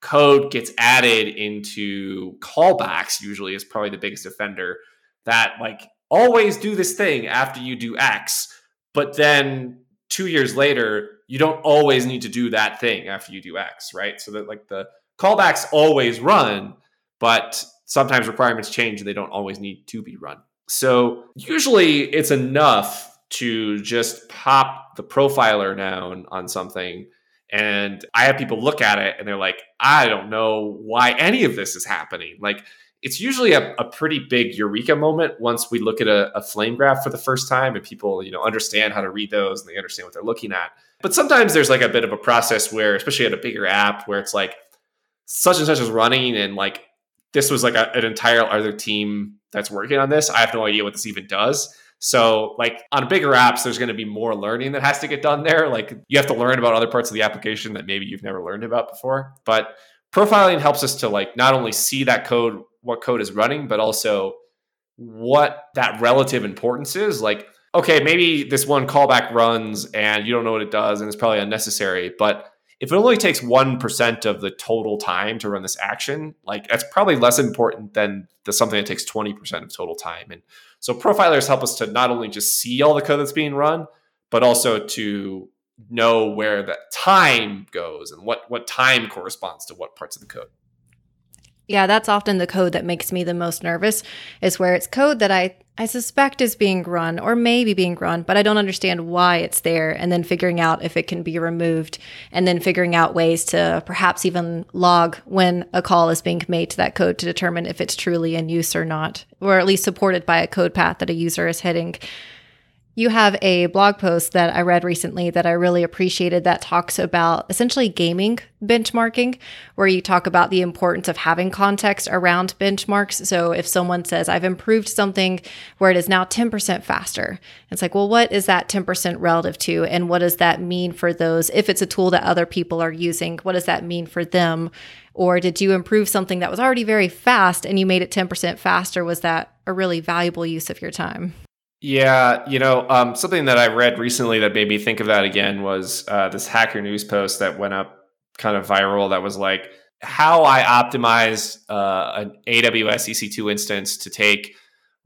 B: code gets added into callbacks, usually is probably the biggest offender that like always do this thing after you do X, but then two years later, you don't always need to do that thing after you do X, right? So that like the callbacks always run, but sometimes requirements change and they don't always need to be run. So usually it's enough to just pop the profiler down on something. And I have people look at it and they're like, I don't know why any of this is happening. Like, it's usually a, a pretty big eureka moment once we look at a, a flame graph for the first time and people, you know, understand how to read those and they understand what they're looking at. But sometimes there's like a bit of a process where, especially at a bigger app, where it's like such and such is running and like this was like a, an entire other team that's working on this. I have no idea what this even does. So, like on bigger apps, there's going to be more learning that has to get done there. Like you have to learn about other parts of the application that maybe you've never learned about before. But profiling helps us to like not only see that code what code is running, but also what that relative importance is. Like, okay, maybe this one callback runs and you don't know what it does and it's probably unnecessary, but if it only takes 1% of the total time to run this action, like that's probably less important than the something that takes 20% of total time. And so profilers help us to not only just see all the code that's being run, but also to know where that time goes and what what time corresponds to what parts of the code.
A: Yeah, that's often the code that makes me the most nervous is where it's code that I I suspect is being run or maybe being run, but I don't understand why it's there and then figuring out if it can be removed and then figuring out ways to perhaps even log when a call is being made to that code to determine if it's truly in use or not or at least supported by a code path that a user is hitting. You have a blog post that I read recently that I really appreciated that talks about essentially gaming benchmarking, where you talk about the importance of having context around benchmarks. So if someone says, I've improved something where it is now 10% faster, it's like, well, what is that 10% relative to? And what does that mean for those? If it's a tool that other people are using, what does that mean for them? Or did you improve something that was already very fast and you made it 10% faster? Was that a really valuable use of your time?
B: Yeah, you know, um, something that I read recently that made me think of that again was uh, this Hacker News post that went up kind of viral. That was like how I optimized uh, an AWS EC2 instance to take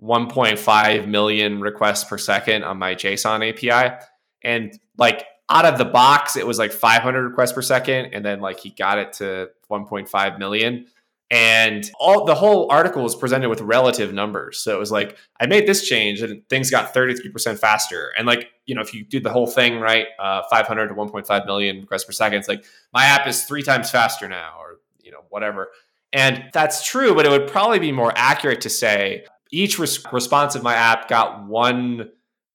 B: 1.5 million requests per second on my JSON API, and like out of the box, it was like 500 requests per second, and then like he got it to 1.5 million and all the whole article was presented with relative numbers. So it was like i made this change and things got 33% faster. And like you know if you do the whole thing right uh, 500 to 1.5 million requests per second it's like my app is three times faster now or you know whatever. And that's true but it would probably be more accurate to say each res- response of my app got one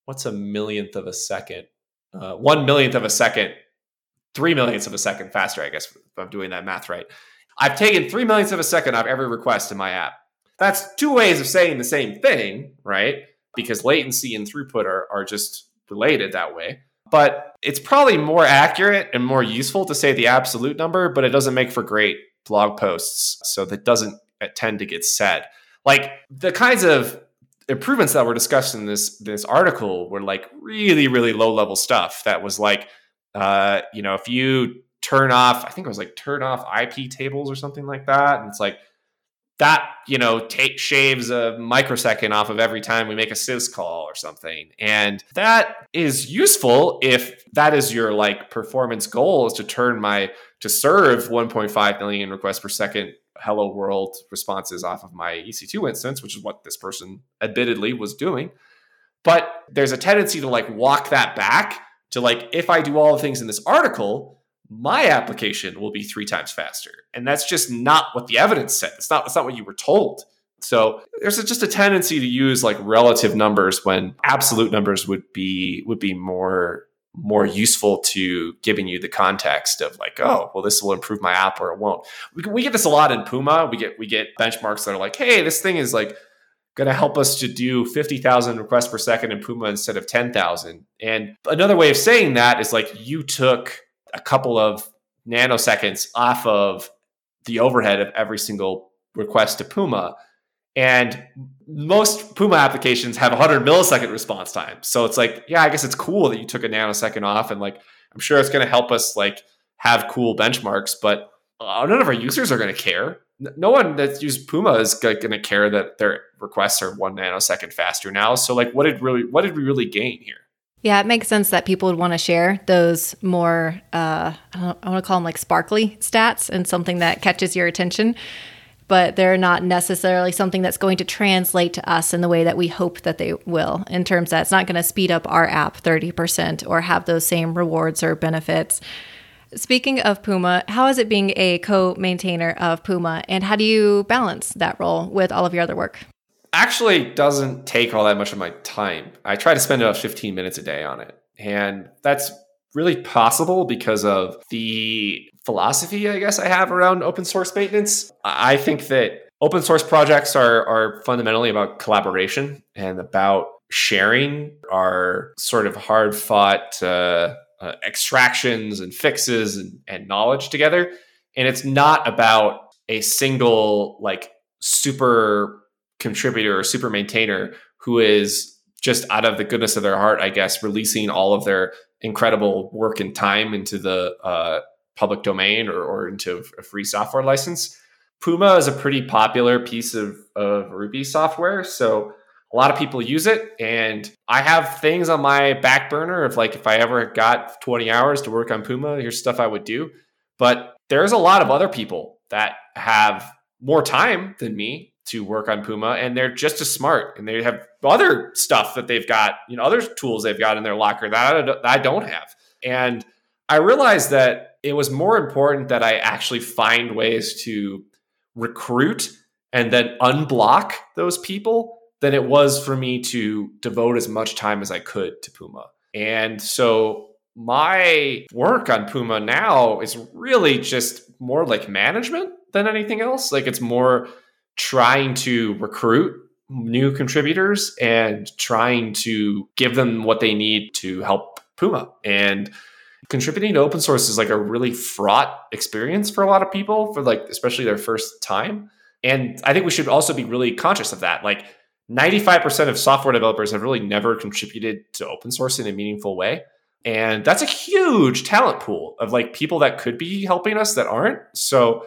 B: what's a millionth of a second? Uh, one millionth of a second three millionths of a second faster i guess if i'm doing that math right I've taken three millionths of a second off every request in my app. That's two ways of saying the same thing, right? Because latency and throughput are, are just related that way. But it's probably more accurate and more useful to say the absolute number, but it doesn't make for great blog posts. So that doesn't tend to get said. Like the kinds of improvements that were discussed in this this article were like really really low level stuff that was like uh, you know if you turn off, I think it was like turn off IP tables or something like that. And it's like that, you know, take shaves a microsecond off of every time we make a sys call or something. And that is useful if that is your like performance goal is to turn my to serve 1.5 million requests per second hello world responses off of my EC2 instance, which is what this person admittedly was doing. But there's a tendency to like walk that back to like if I do all the things in this article, my application will be three times faster. And that's just not what the evidence said. It's not, it's not what you were told. So there's a, just a tendency to use like relative numbers when absolute numbers would be would be more more useful to giving you the context of like, oh, well, this will improve my app or it won't. We, we get this a lot in Puma. We get we get benchmarks that are like, hey, this thing is like going to help us to do 50,000 requests per second in Puma instead of 10,000. And another way of saying that is like you took a couple of nanoseconds off of the overhead of every single request to Puma. And most Puma applications have 100 millisecond response time. So it's like, yeah, I guess it's cool that you took a nanosecond off. And like, I'm sure it's going to help us like have cool benchmarks, but uh, none of our users are going to care. No one that used Puma is going to care that their requests are one nanosecond faster now. So like, what did really, what did we really gain here?
A: Yeah, it makes sense that people would want to share those more, uh, I, I want to call them like sparkly stats and something that catches your attention, but they're not necessarily something that's going to translate to us in the way that we hope that they will, in terms that it's not going to speed up our app 30% or have those same rewards or benefits. Speaking of Puma, how is it being a co maintainer of Puma, and how do you balance that role with all of your other work?
B: Actually doesn't take all that much of my time. I try to spend about 15 minutes a day on it. And that's really possible because of the philosophy, I guess, I have around open source maintenance. I think that open source projects are, are fundamentally about collaboration and about sharing our sort of hard fought uh, uh, extractions and fixes and, and knowledge together. And it's not about a single, like, super contributor or super maintainer who is just out of the goodness of their heart, I guess, releasing all of their incredible work and time into the uh, public domain or, or, into a free software license. Puma is a pretty popular piece of, of Ruby software. So a lot of people use it. And I have things on my back burner of like, if I ever got 20 hours to work on Puma, here's stuff I would do. But there's a lot of other people that have more time than me to work on Puma, and they're just as smart, and they have other stuff that they've got, you know, other tools they've got in their locker that I don't have. And I realized that it was more important that I actually find ways to recruit and then unblock those people than it was for me to devote as much time as I could to Puma. And so my work on Puma now is really just more like management than anything else. Like it's more trying to recruit new contributors and trying to give them what they need to help Puma. And contributing to open source is like a really fraught experience for a lot of people for like especially their first time. And I think we should also be really conscious of that. Like 95% of software developers have really never contributed to open source in a meaningful way. And that's a huge talent pool of like people that could be helping us that aren't. So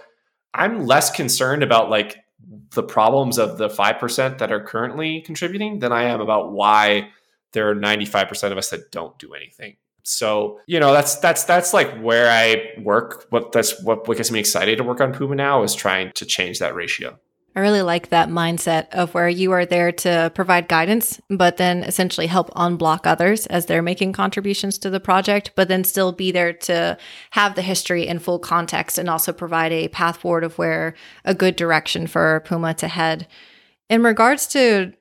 B: I'm less concerned about like the problems of the 5% that are currently contributing than I am about why there are 95% of us that don't do anything. So, you know, that's that's that's like where I work. What that's what, what gets me excited to work on Puma now is trying to change that ratio.
A: I really like that mindset of where you are there to provide guidance, but then essentially help unblock others as they're making contributions to the project, but then still be there to have the history in full context and also provide a path forward of where a good direction for Puma to head. In regards to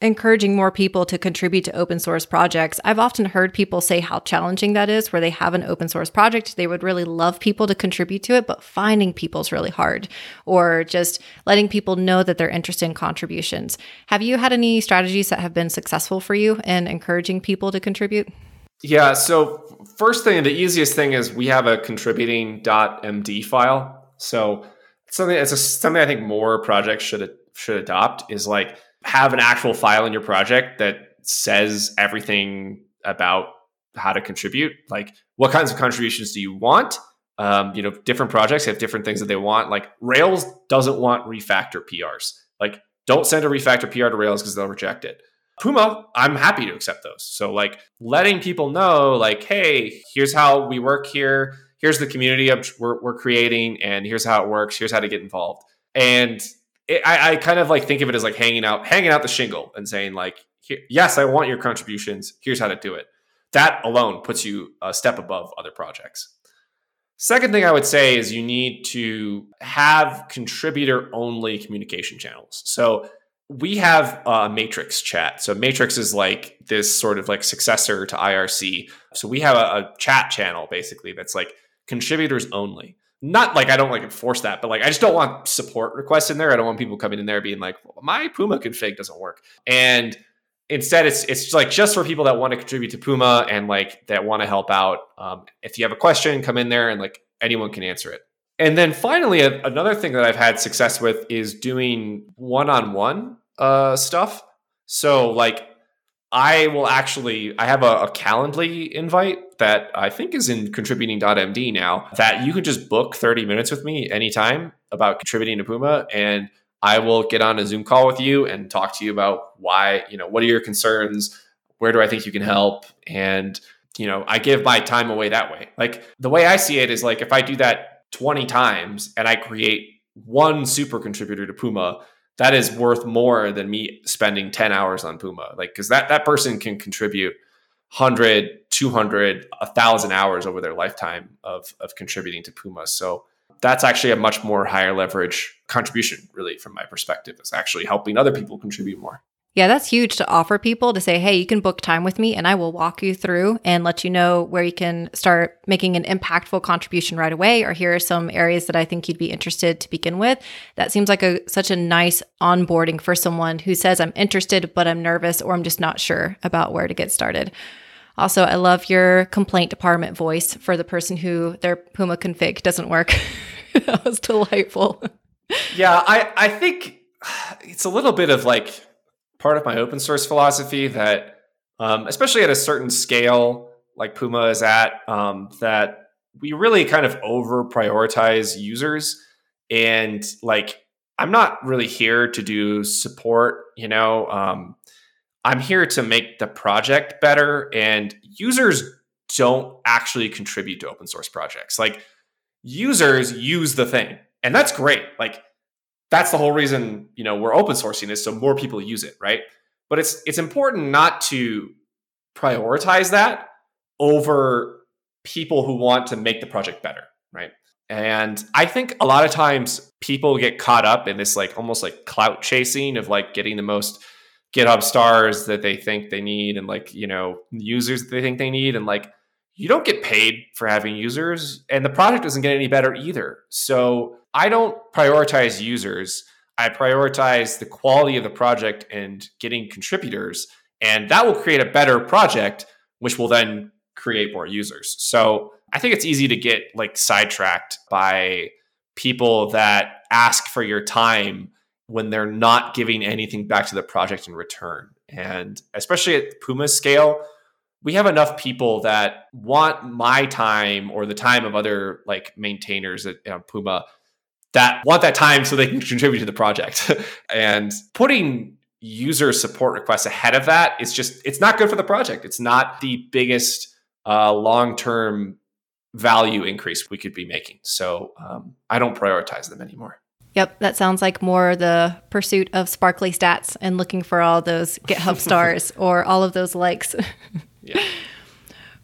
A: encouraging more people to contribute to open source projects. I've often heard people say how challenging that is, where they have an open source project, they would really love people to contribute to it, but finding people is really hard, or just letting people know that they're interested in contributions. Have you had any strategies that have been successful for you in encouraging people to contribute?
B: Yeah. So, first thing, the easiest thing is we have a contributing.md file. So, something it's a, something I think more projects should should adopt is like have an actual file in your project that says everything about how to contribute. Like, what kinds of contributions do you want? Um, you know, different projects have different things that they want. Like Rails doesn't want refactor PRs. Like, don't send a refactor PR to Rails because they'll reject it. Puma, I'm happy to accept those. So, like, letting people know, like, hey, here's how we work here. Here's the community we're, we're creating, and here's how it works. Here's how to get involved. And it, I, I, kind of like think of it as like hanging out, hanging out the shingle and saying like, yes, I want your contributions. Here's how to do it. That alone puts you a step above other projects. Second thing I would say is you need to have contributor only communication channels. So we have a matrix chat. So matrix is like this sort of like successor to IRC. So we have a, a, chat channel basically that's like contributors only. Not like I don't like enforce that, but like I just don't want support requests in there. I don't want people coming in there being like, well, my Puma config doesn't work. And instead it's it's like just for people that want to contribute to Puma and like that want to help out. Um, if you have a question, come in there and like anyone can answer it. And then finally, a, another thing that I've had success with is doing one-on-one uh, stuff. So like I will actually I have a, a Calendly invite that I think is in contributing.md now that you can just book 30 minutes with me anytime about contributing to Puma and I will get on a Zoom call with you and talk to you about why, you know, what are your concerns? Where do I think you can help? And, you know, I give my time away that way. Like the way I see it is like if I do that 20 times and I create one super contributor to Puma, that is worth more than me spending 10 hours on Puma. Like, cause that, that person can contribute 100, 200, 1,000 hours over their lifetime of, of contributing to Puma. So that's actually a much more higher leverage contribution, really, from my perspective, is actually helping other people contribute more.
A: Yeah, that's huge to offer people to say, hey, you can book time with me and I will walk you through and let you know where you can start making an impactful contribution right away. Or here are some areas that I think you'd be interested to begin with. That seems like a such a nice onboarding for someone who says, I'm interested, but I'm nervous or I'm just not sure about where to get started. Also, I love your complaint department voice for the person who their Puma config doesn't work. that was delightful.
B: Yeah, I, I think it's a little bit of like part of my open source philosophy that, um, especially at a certain scale, like Puma is at, um, that we really kind of over prioritize users. And like, I'm not really here to do support, you know. Um, I'm here to make the project better, and users don't actually contribute to open source projects. Like, users use the thing, and that's great. Like, that's the whole reason you know we're open sourcing is so more people use it, right? But it's it's important not to prioritize that over people who want to make the project better, right? And I think a lot of times people get caught up in this like almost like clout chasing of like getting the most GitHub stars that they think they need and like, you know, users that they think they need. And like, you don't get paid for having users and the project doesn't get any better either. So I don't prioritize users. I prioritize the quality of the project and getting contributors. And that will create a better project, which will then create more users. So I think it's easy to get like sidetracked by people that ask for your time when they're not giving anything back to the project in return. And especially at Puma scale, we have enough people that want my time or the time of other like maintainers at you know, Puma that want that time so they can contribute to the project. and putting user support requests ahead of that is just it's not good for the project. It's not the biggest uh, long term value increase we could be making. So um, I don't prioritize them anymore.
A: Yep, that sounds like more the pursuit of sparkly stats and looking for all those GitHub stars or all of those likes. yeah.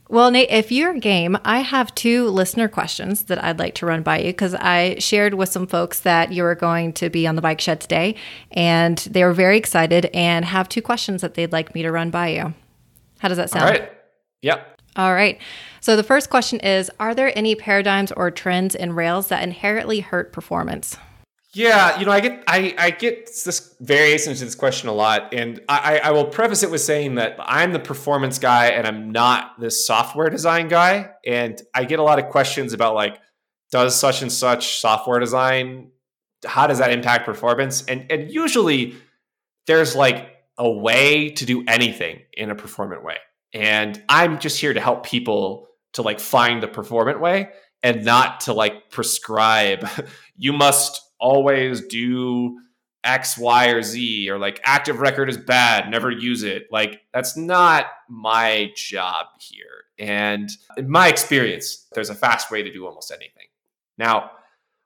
A: Well, Nate, if you're game, I have two listener questions that I'd like to run by you because I shared with some folks that you were going to be on the bike shed today, and they were very excited and have two questions that they'd like me to run by you. How does that sound?
B: All right. Yep.
A: All right. So the first question is Are there any paradigms or trends in Rails that inherently hurt performance?
B: Yeah, you know, I get I, I get this variation to this question a lot, and I, I will preface it with saying that I'm the performance guy and I'm not the software design guy. And I get a lot of questions about like, does such and such software design, how does that impact performance? And and usually there's like a way to do anything in a performant way. And I'm just here to help people to like find the performant way and not to like prescribe you must always do X, Y, or Z, or like active record is bad, never use it. Like, that's not my job here. And in my experience, there's a fast way to do almost anything. Now,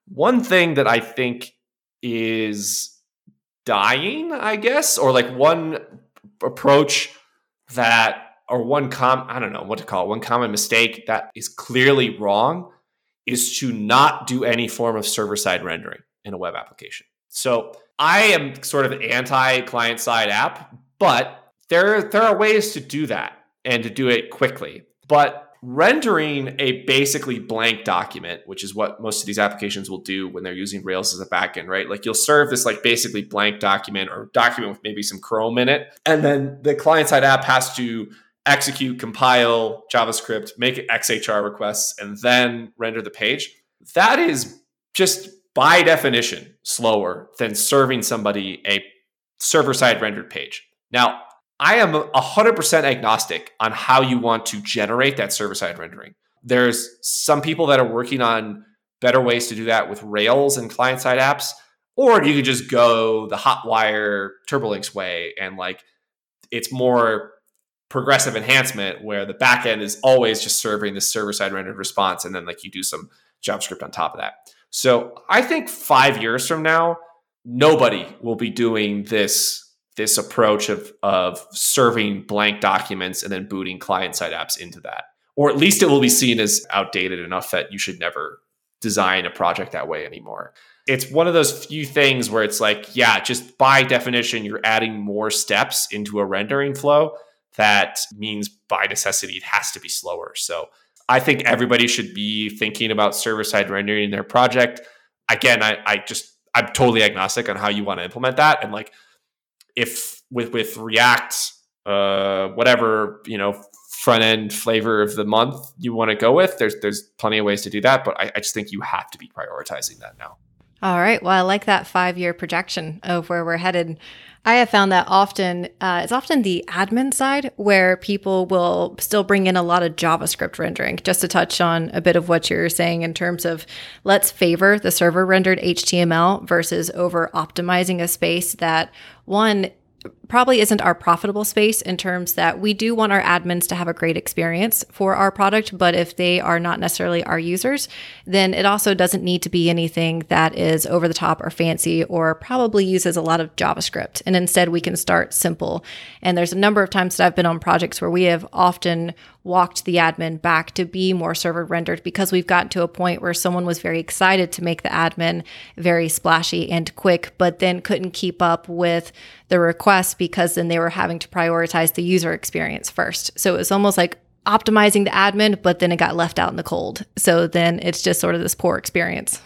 B: one thing that I think is dying, I guess, or like one approach that, or one com, I don't know what to call it, one common mistake that is clearly wrong is to not do any form of server side rendering in a web application. So I am sort of anti client side app, but there, there are ways to do that and to do it quickly. But rendering a basically blank document, which is what most of these applications will do when they're using Rails as a backend, right? Like you'll serve this like basically blank document or document with maybe some Chrome in it. And then the client side app has to execute, compile JavaScript, make XHR requests, and then render the page. That is just by definition slower than serving somebody a server side rendered page. Now, I am 100% agnostic on how you want to generate that server side rendering. There's some people that are working on better ways to do that with Rails and client side apps, or you could just go the Hotwire TurboLinks way and like it's more progressive enhancement where the backend is always just serving the server side rendered response and then like you do some JavaScript on top of that. So I think five years from now, nobody will be doing this this approach of of serving blank documents and then booting client side apps into that. Or at least it will be seen as outdated enough that you should never design a project that way anymore. It's one of those few things where it's like, yeah, just by definition, you're adding more steps into a rendering flow. That means by necessity, it has to be slower. So I think everybody should be thinking about server side rendering in their project. Again, I, I just, I'm totally agnostic on how you want to implement that. And like, if with with React, uh, whatever you know front end flavor of the month you want to go with, there's there's plenty of ways to do that. But I, I just think you have to be prioritizing that now.
A: All right. Well, I like that five year projection of where we're headed. I have found that often uh, it's often the admin side where people will still bring in a lot of JavaScript rendering. Just to touch on a bit of what you're saying in terms of let's favor the server rendered HTML versus over optimizing a space that one probably isn't our profitable space in terms that we do want our admins to have a great experience for our product, but if they are not necessarily our users, then it also doesn't need to be anything that is over the top or fancy or probably uses a lot of JavaScript. And instead, we can start simple. And there's a number of times that I've been on projects where we have often walked the admin back to be more server rendered because we've gotten to a point where someone was very excited to make the admin very splashy and quick, but then couldn't keep up with the requests because then they were having to prioritize the user experience first. So it was almost like optimizing the admin, but then it got left out in the cold. So then it's just sort of this poor experience.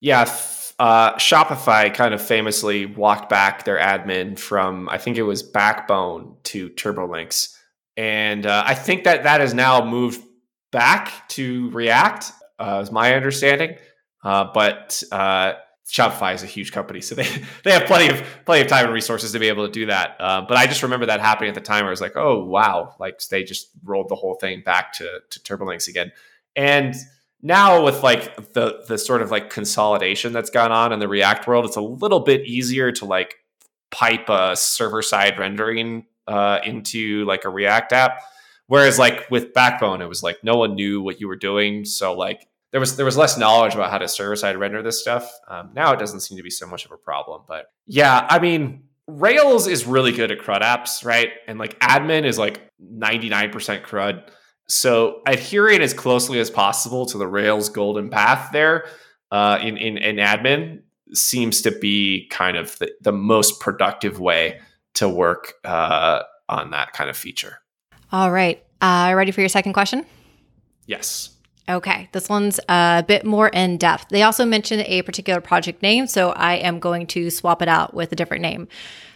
B: Yeah. Uh, Shopify kind of famously walked back their admin from, I think it was Backbone to TurboLinks and uh, I think that that has now moved back to React, uh, is my understanding. Uh, but uh, Shopify is a huge company, so they they have plenty of plenty of time and resources to be able to do that. Uh, but I just remember that happening at the time, where I was like, "Oh wow!" Like they just rolled the whole thing back to to TurboLinks again, and now with like the the sort of like consolidation that's gone on in the React world, it's a little bit easier to like pipe a server side rendering uh, into like a React app. Whereas like with Backbone, it was like no one knew what you were doing, so like there was there was less knowledge about how to server side render this stuff. Um, now it doesn't seem to be so much of a problem, but yeah, I mean Rails is really good at CRUD apps, right? And like admin is like ninety nine percent CRUD. So adhering as closely as possible to the Rails golden path there uh, in, in in admin seems to be kind of the, the most productive way to work uh, on that kind of feature.
A: All right. Uh, ready for your second question?
B: Yes.
A: Okay, this one's a bit more in depth. They also mentioned a particular project name, so I am going to swap it out with a different name.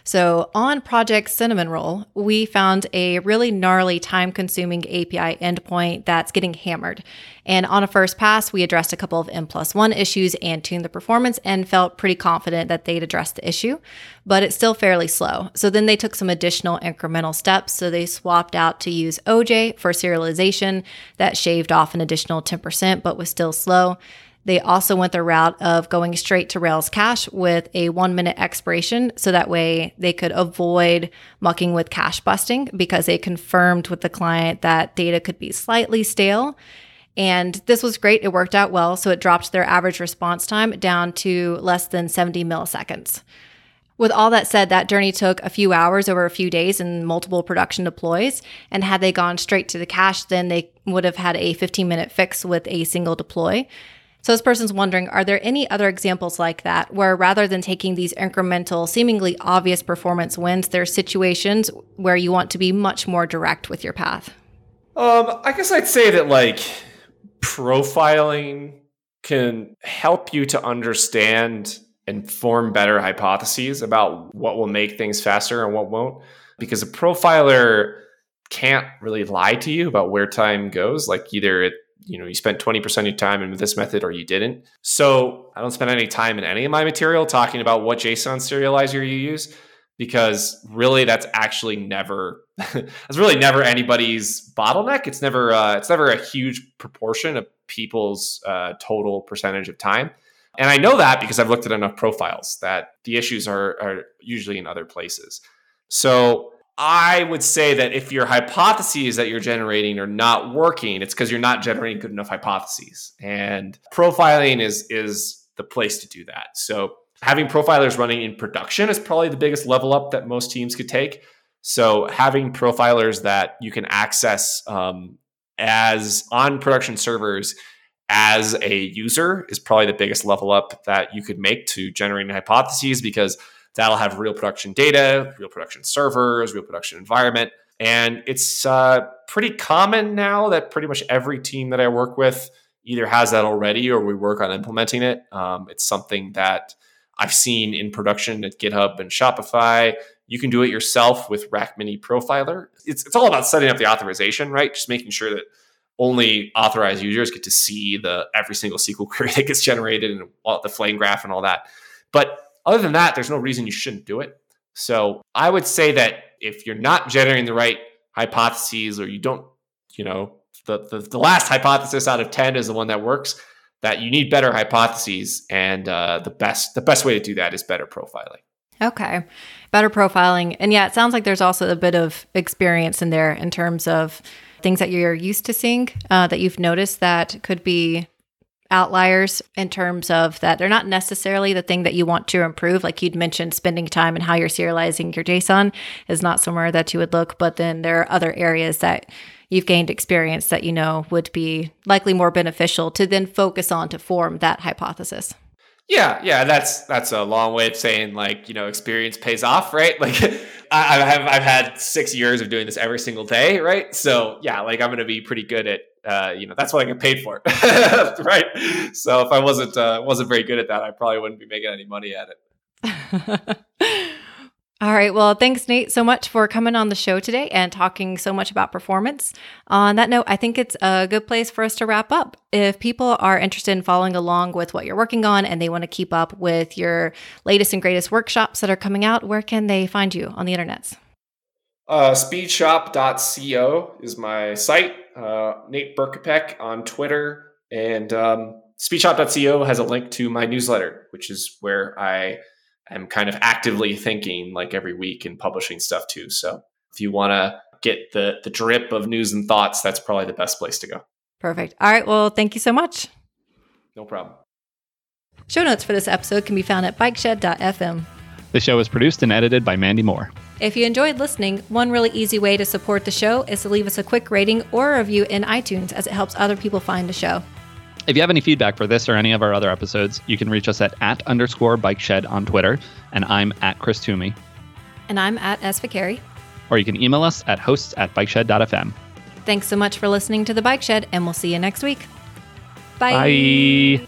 A: So, on Project Cinnamon Roll, we found a really gnarly, time consuming API endpoint that's getting hammered. And on a first pass, we addressed a couple of N plus one issues and tuned the performance and felt pretty confident that they'd addressed the issue, but it's still fairly slow. So then they took some additional incremental steps. So they swapped out to use OJ for serialization that shaved off an additional 10%, but was still slow. They also went the route of going straight to Rails cache with a one minute expiration. So that way they could avoid mucking with cache busting because they confirmed with the client that data could be slightly stale. And this was great. It worked out well. So it dropped their average response time down to less than 70 milliseconds. With all that said, that journey took a few hours over a few days and multiple production deploys. And had they gone straight to the cache, then they would have had a 15 minute fix with a single deploy. So this person's wondering are there any other examples like that where rather than taking these incremental, seemingly obvious performance wins, there are situations where you want to be much more direct with your path?
B: Um, I guess I'd say that like profiling can help you to understand and form better hypotheses about what will make things faster and what won't. Because a profiler can't really lie to you about where time goes. Like either it, you know, you spent 20% of your time in this method or you didn't. So I don't spend any time in any of my material talking about what JSON serializer you use because really that's actually never that's really never anybody's bottleneck. It's never uh, it's never a huge proportion of people's uh, total percentage of time. And I know that because I've looked at enough profiles that the issues are, are usually in other places. So I would say that if your hypotheses that you're generating are not working, it's because you're not generating good enough hypotheses. And profiling is is the place to do that. So having profilers running in production is probably the biggest level up that most teams could take. So having profilers that you can access um, as on production servers as a user is probably the biggest level up that you could make to generating hypotheses because that'll have real production data, real production servers, real production environment. And it's uh, pretty common now that pretty much every team that I work with either has that already or we work on implementing it. Um, it's something that I've seen in production at GitHub and Shopify. You can do it yourself with Rack Mini Profiler. It's, it's all about setting up the authorization, right? Just making sure that only authorized users get to see the every single SQL query that gets generated and all, the flame graph and all that. But other than that, there's no reason you shouldn't do it. So I would say that if you're not generating the right hypotheses or you don't, you know, the, the, the last hypothesis out of 10 is the one that works, that you need better hypotheses. And uh, the best the best way to do that is better profiling.
A: Okay. Better profiling. And yeah, it sounds like there's also a bit of experience in there in terms of things that you're used to seeing uh, that you've noticed that could be outliers in terms of that they're not necessarily the thing that you want to improve. Like you'd mentioned, spending time and how you're serializing your JSON is not somewhere that you would look, but then there are other areas that you've gained experience that you know would be likely more beneficial to then focus on to form that hypothesis.
B: Yeah, yeah, that's that's a long way of saying like you know experience pays off, right? Like I, have I've had six years of doing this every single day, right? So yeah, like I'm to be pretty good at uh, you know that's what I get paid for, right? So if I wasn't uh, wasn't very good at that, I probably wouldn't be making any money at it.
A: All right. Well, thanks, Nate, so much for coming on the show today and talking so much about performance. On that note, I think it's a good place for us to wrap up. If people are interested in following along with what you're working on and they want to keep up with your latest and greatest workshops that are coming out, where can they find you on the internets?
B: Uh, speedshop.co is my site. Uh, Nate Berkopec on Twitter. And um, speedshop.co has a link to my newsletter, which is where I am kind of actively thinking like every week and publishing stuff too. So if you want to get the the drip of news and thoughts, that's probably the best place to go.
A: Perfect. All right. Well, thank you so much.
B: No problem.
A: Show notes for this episode can be found at bikeshed.fm.
C: The show is produced and edited by Mandy Moore.
A: If you enjoyed listening, one really easy way to support the show is to leave us a quick rating or a review in iTunes as it helps other people find the show.
C: If you have any feedback for this or any of our other episodes, you can reach us at at underscore bike shed on Twitter, and I'm at Chris Toomey.
A: And I'm at SViccari.
C: Or you can email us at hosts at bikeshed.fm.
A: Thanks so much for listening to The Bike Shed, and we'll see you next week. Bye.
C: Bye.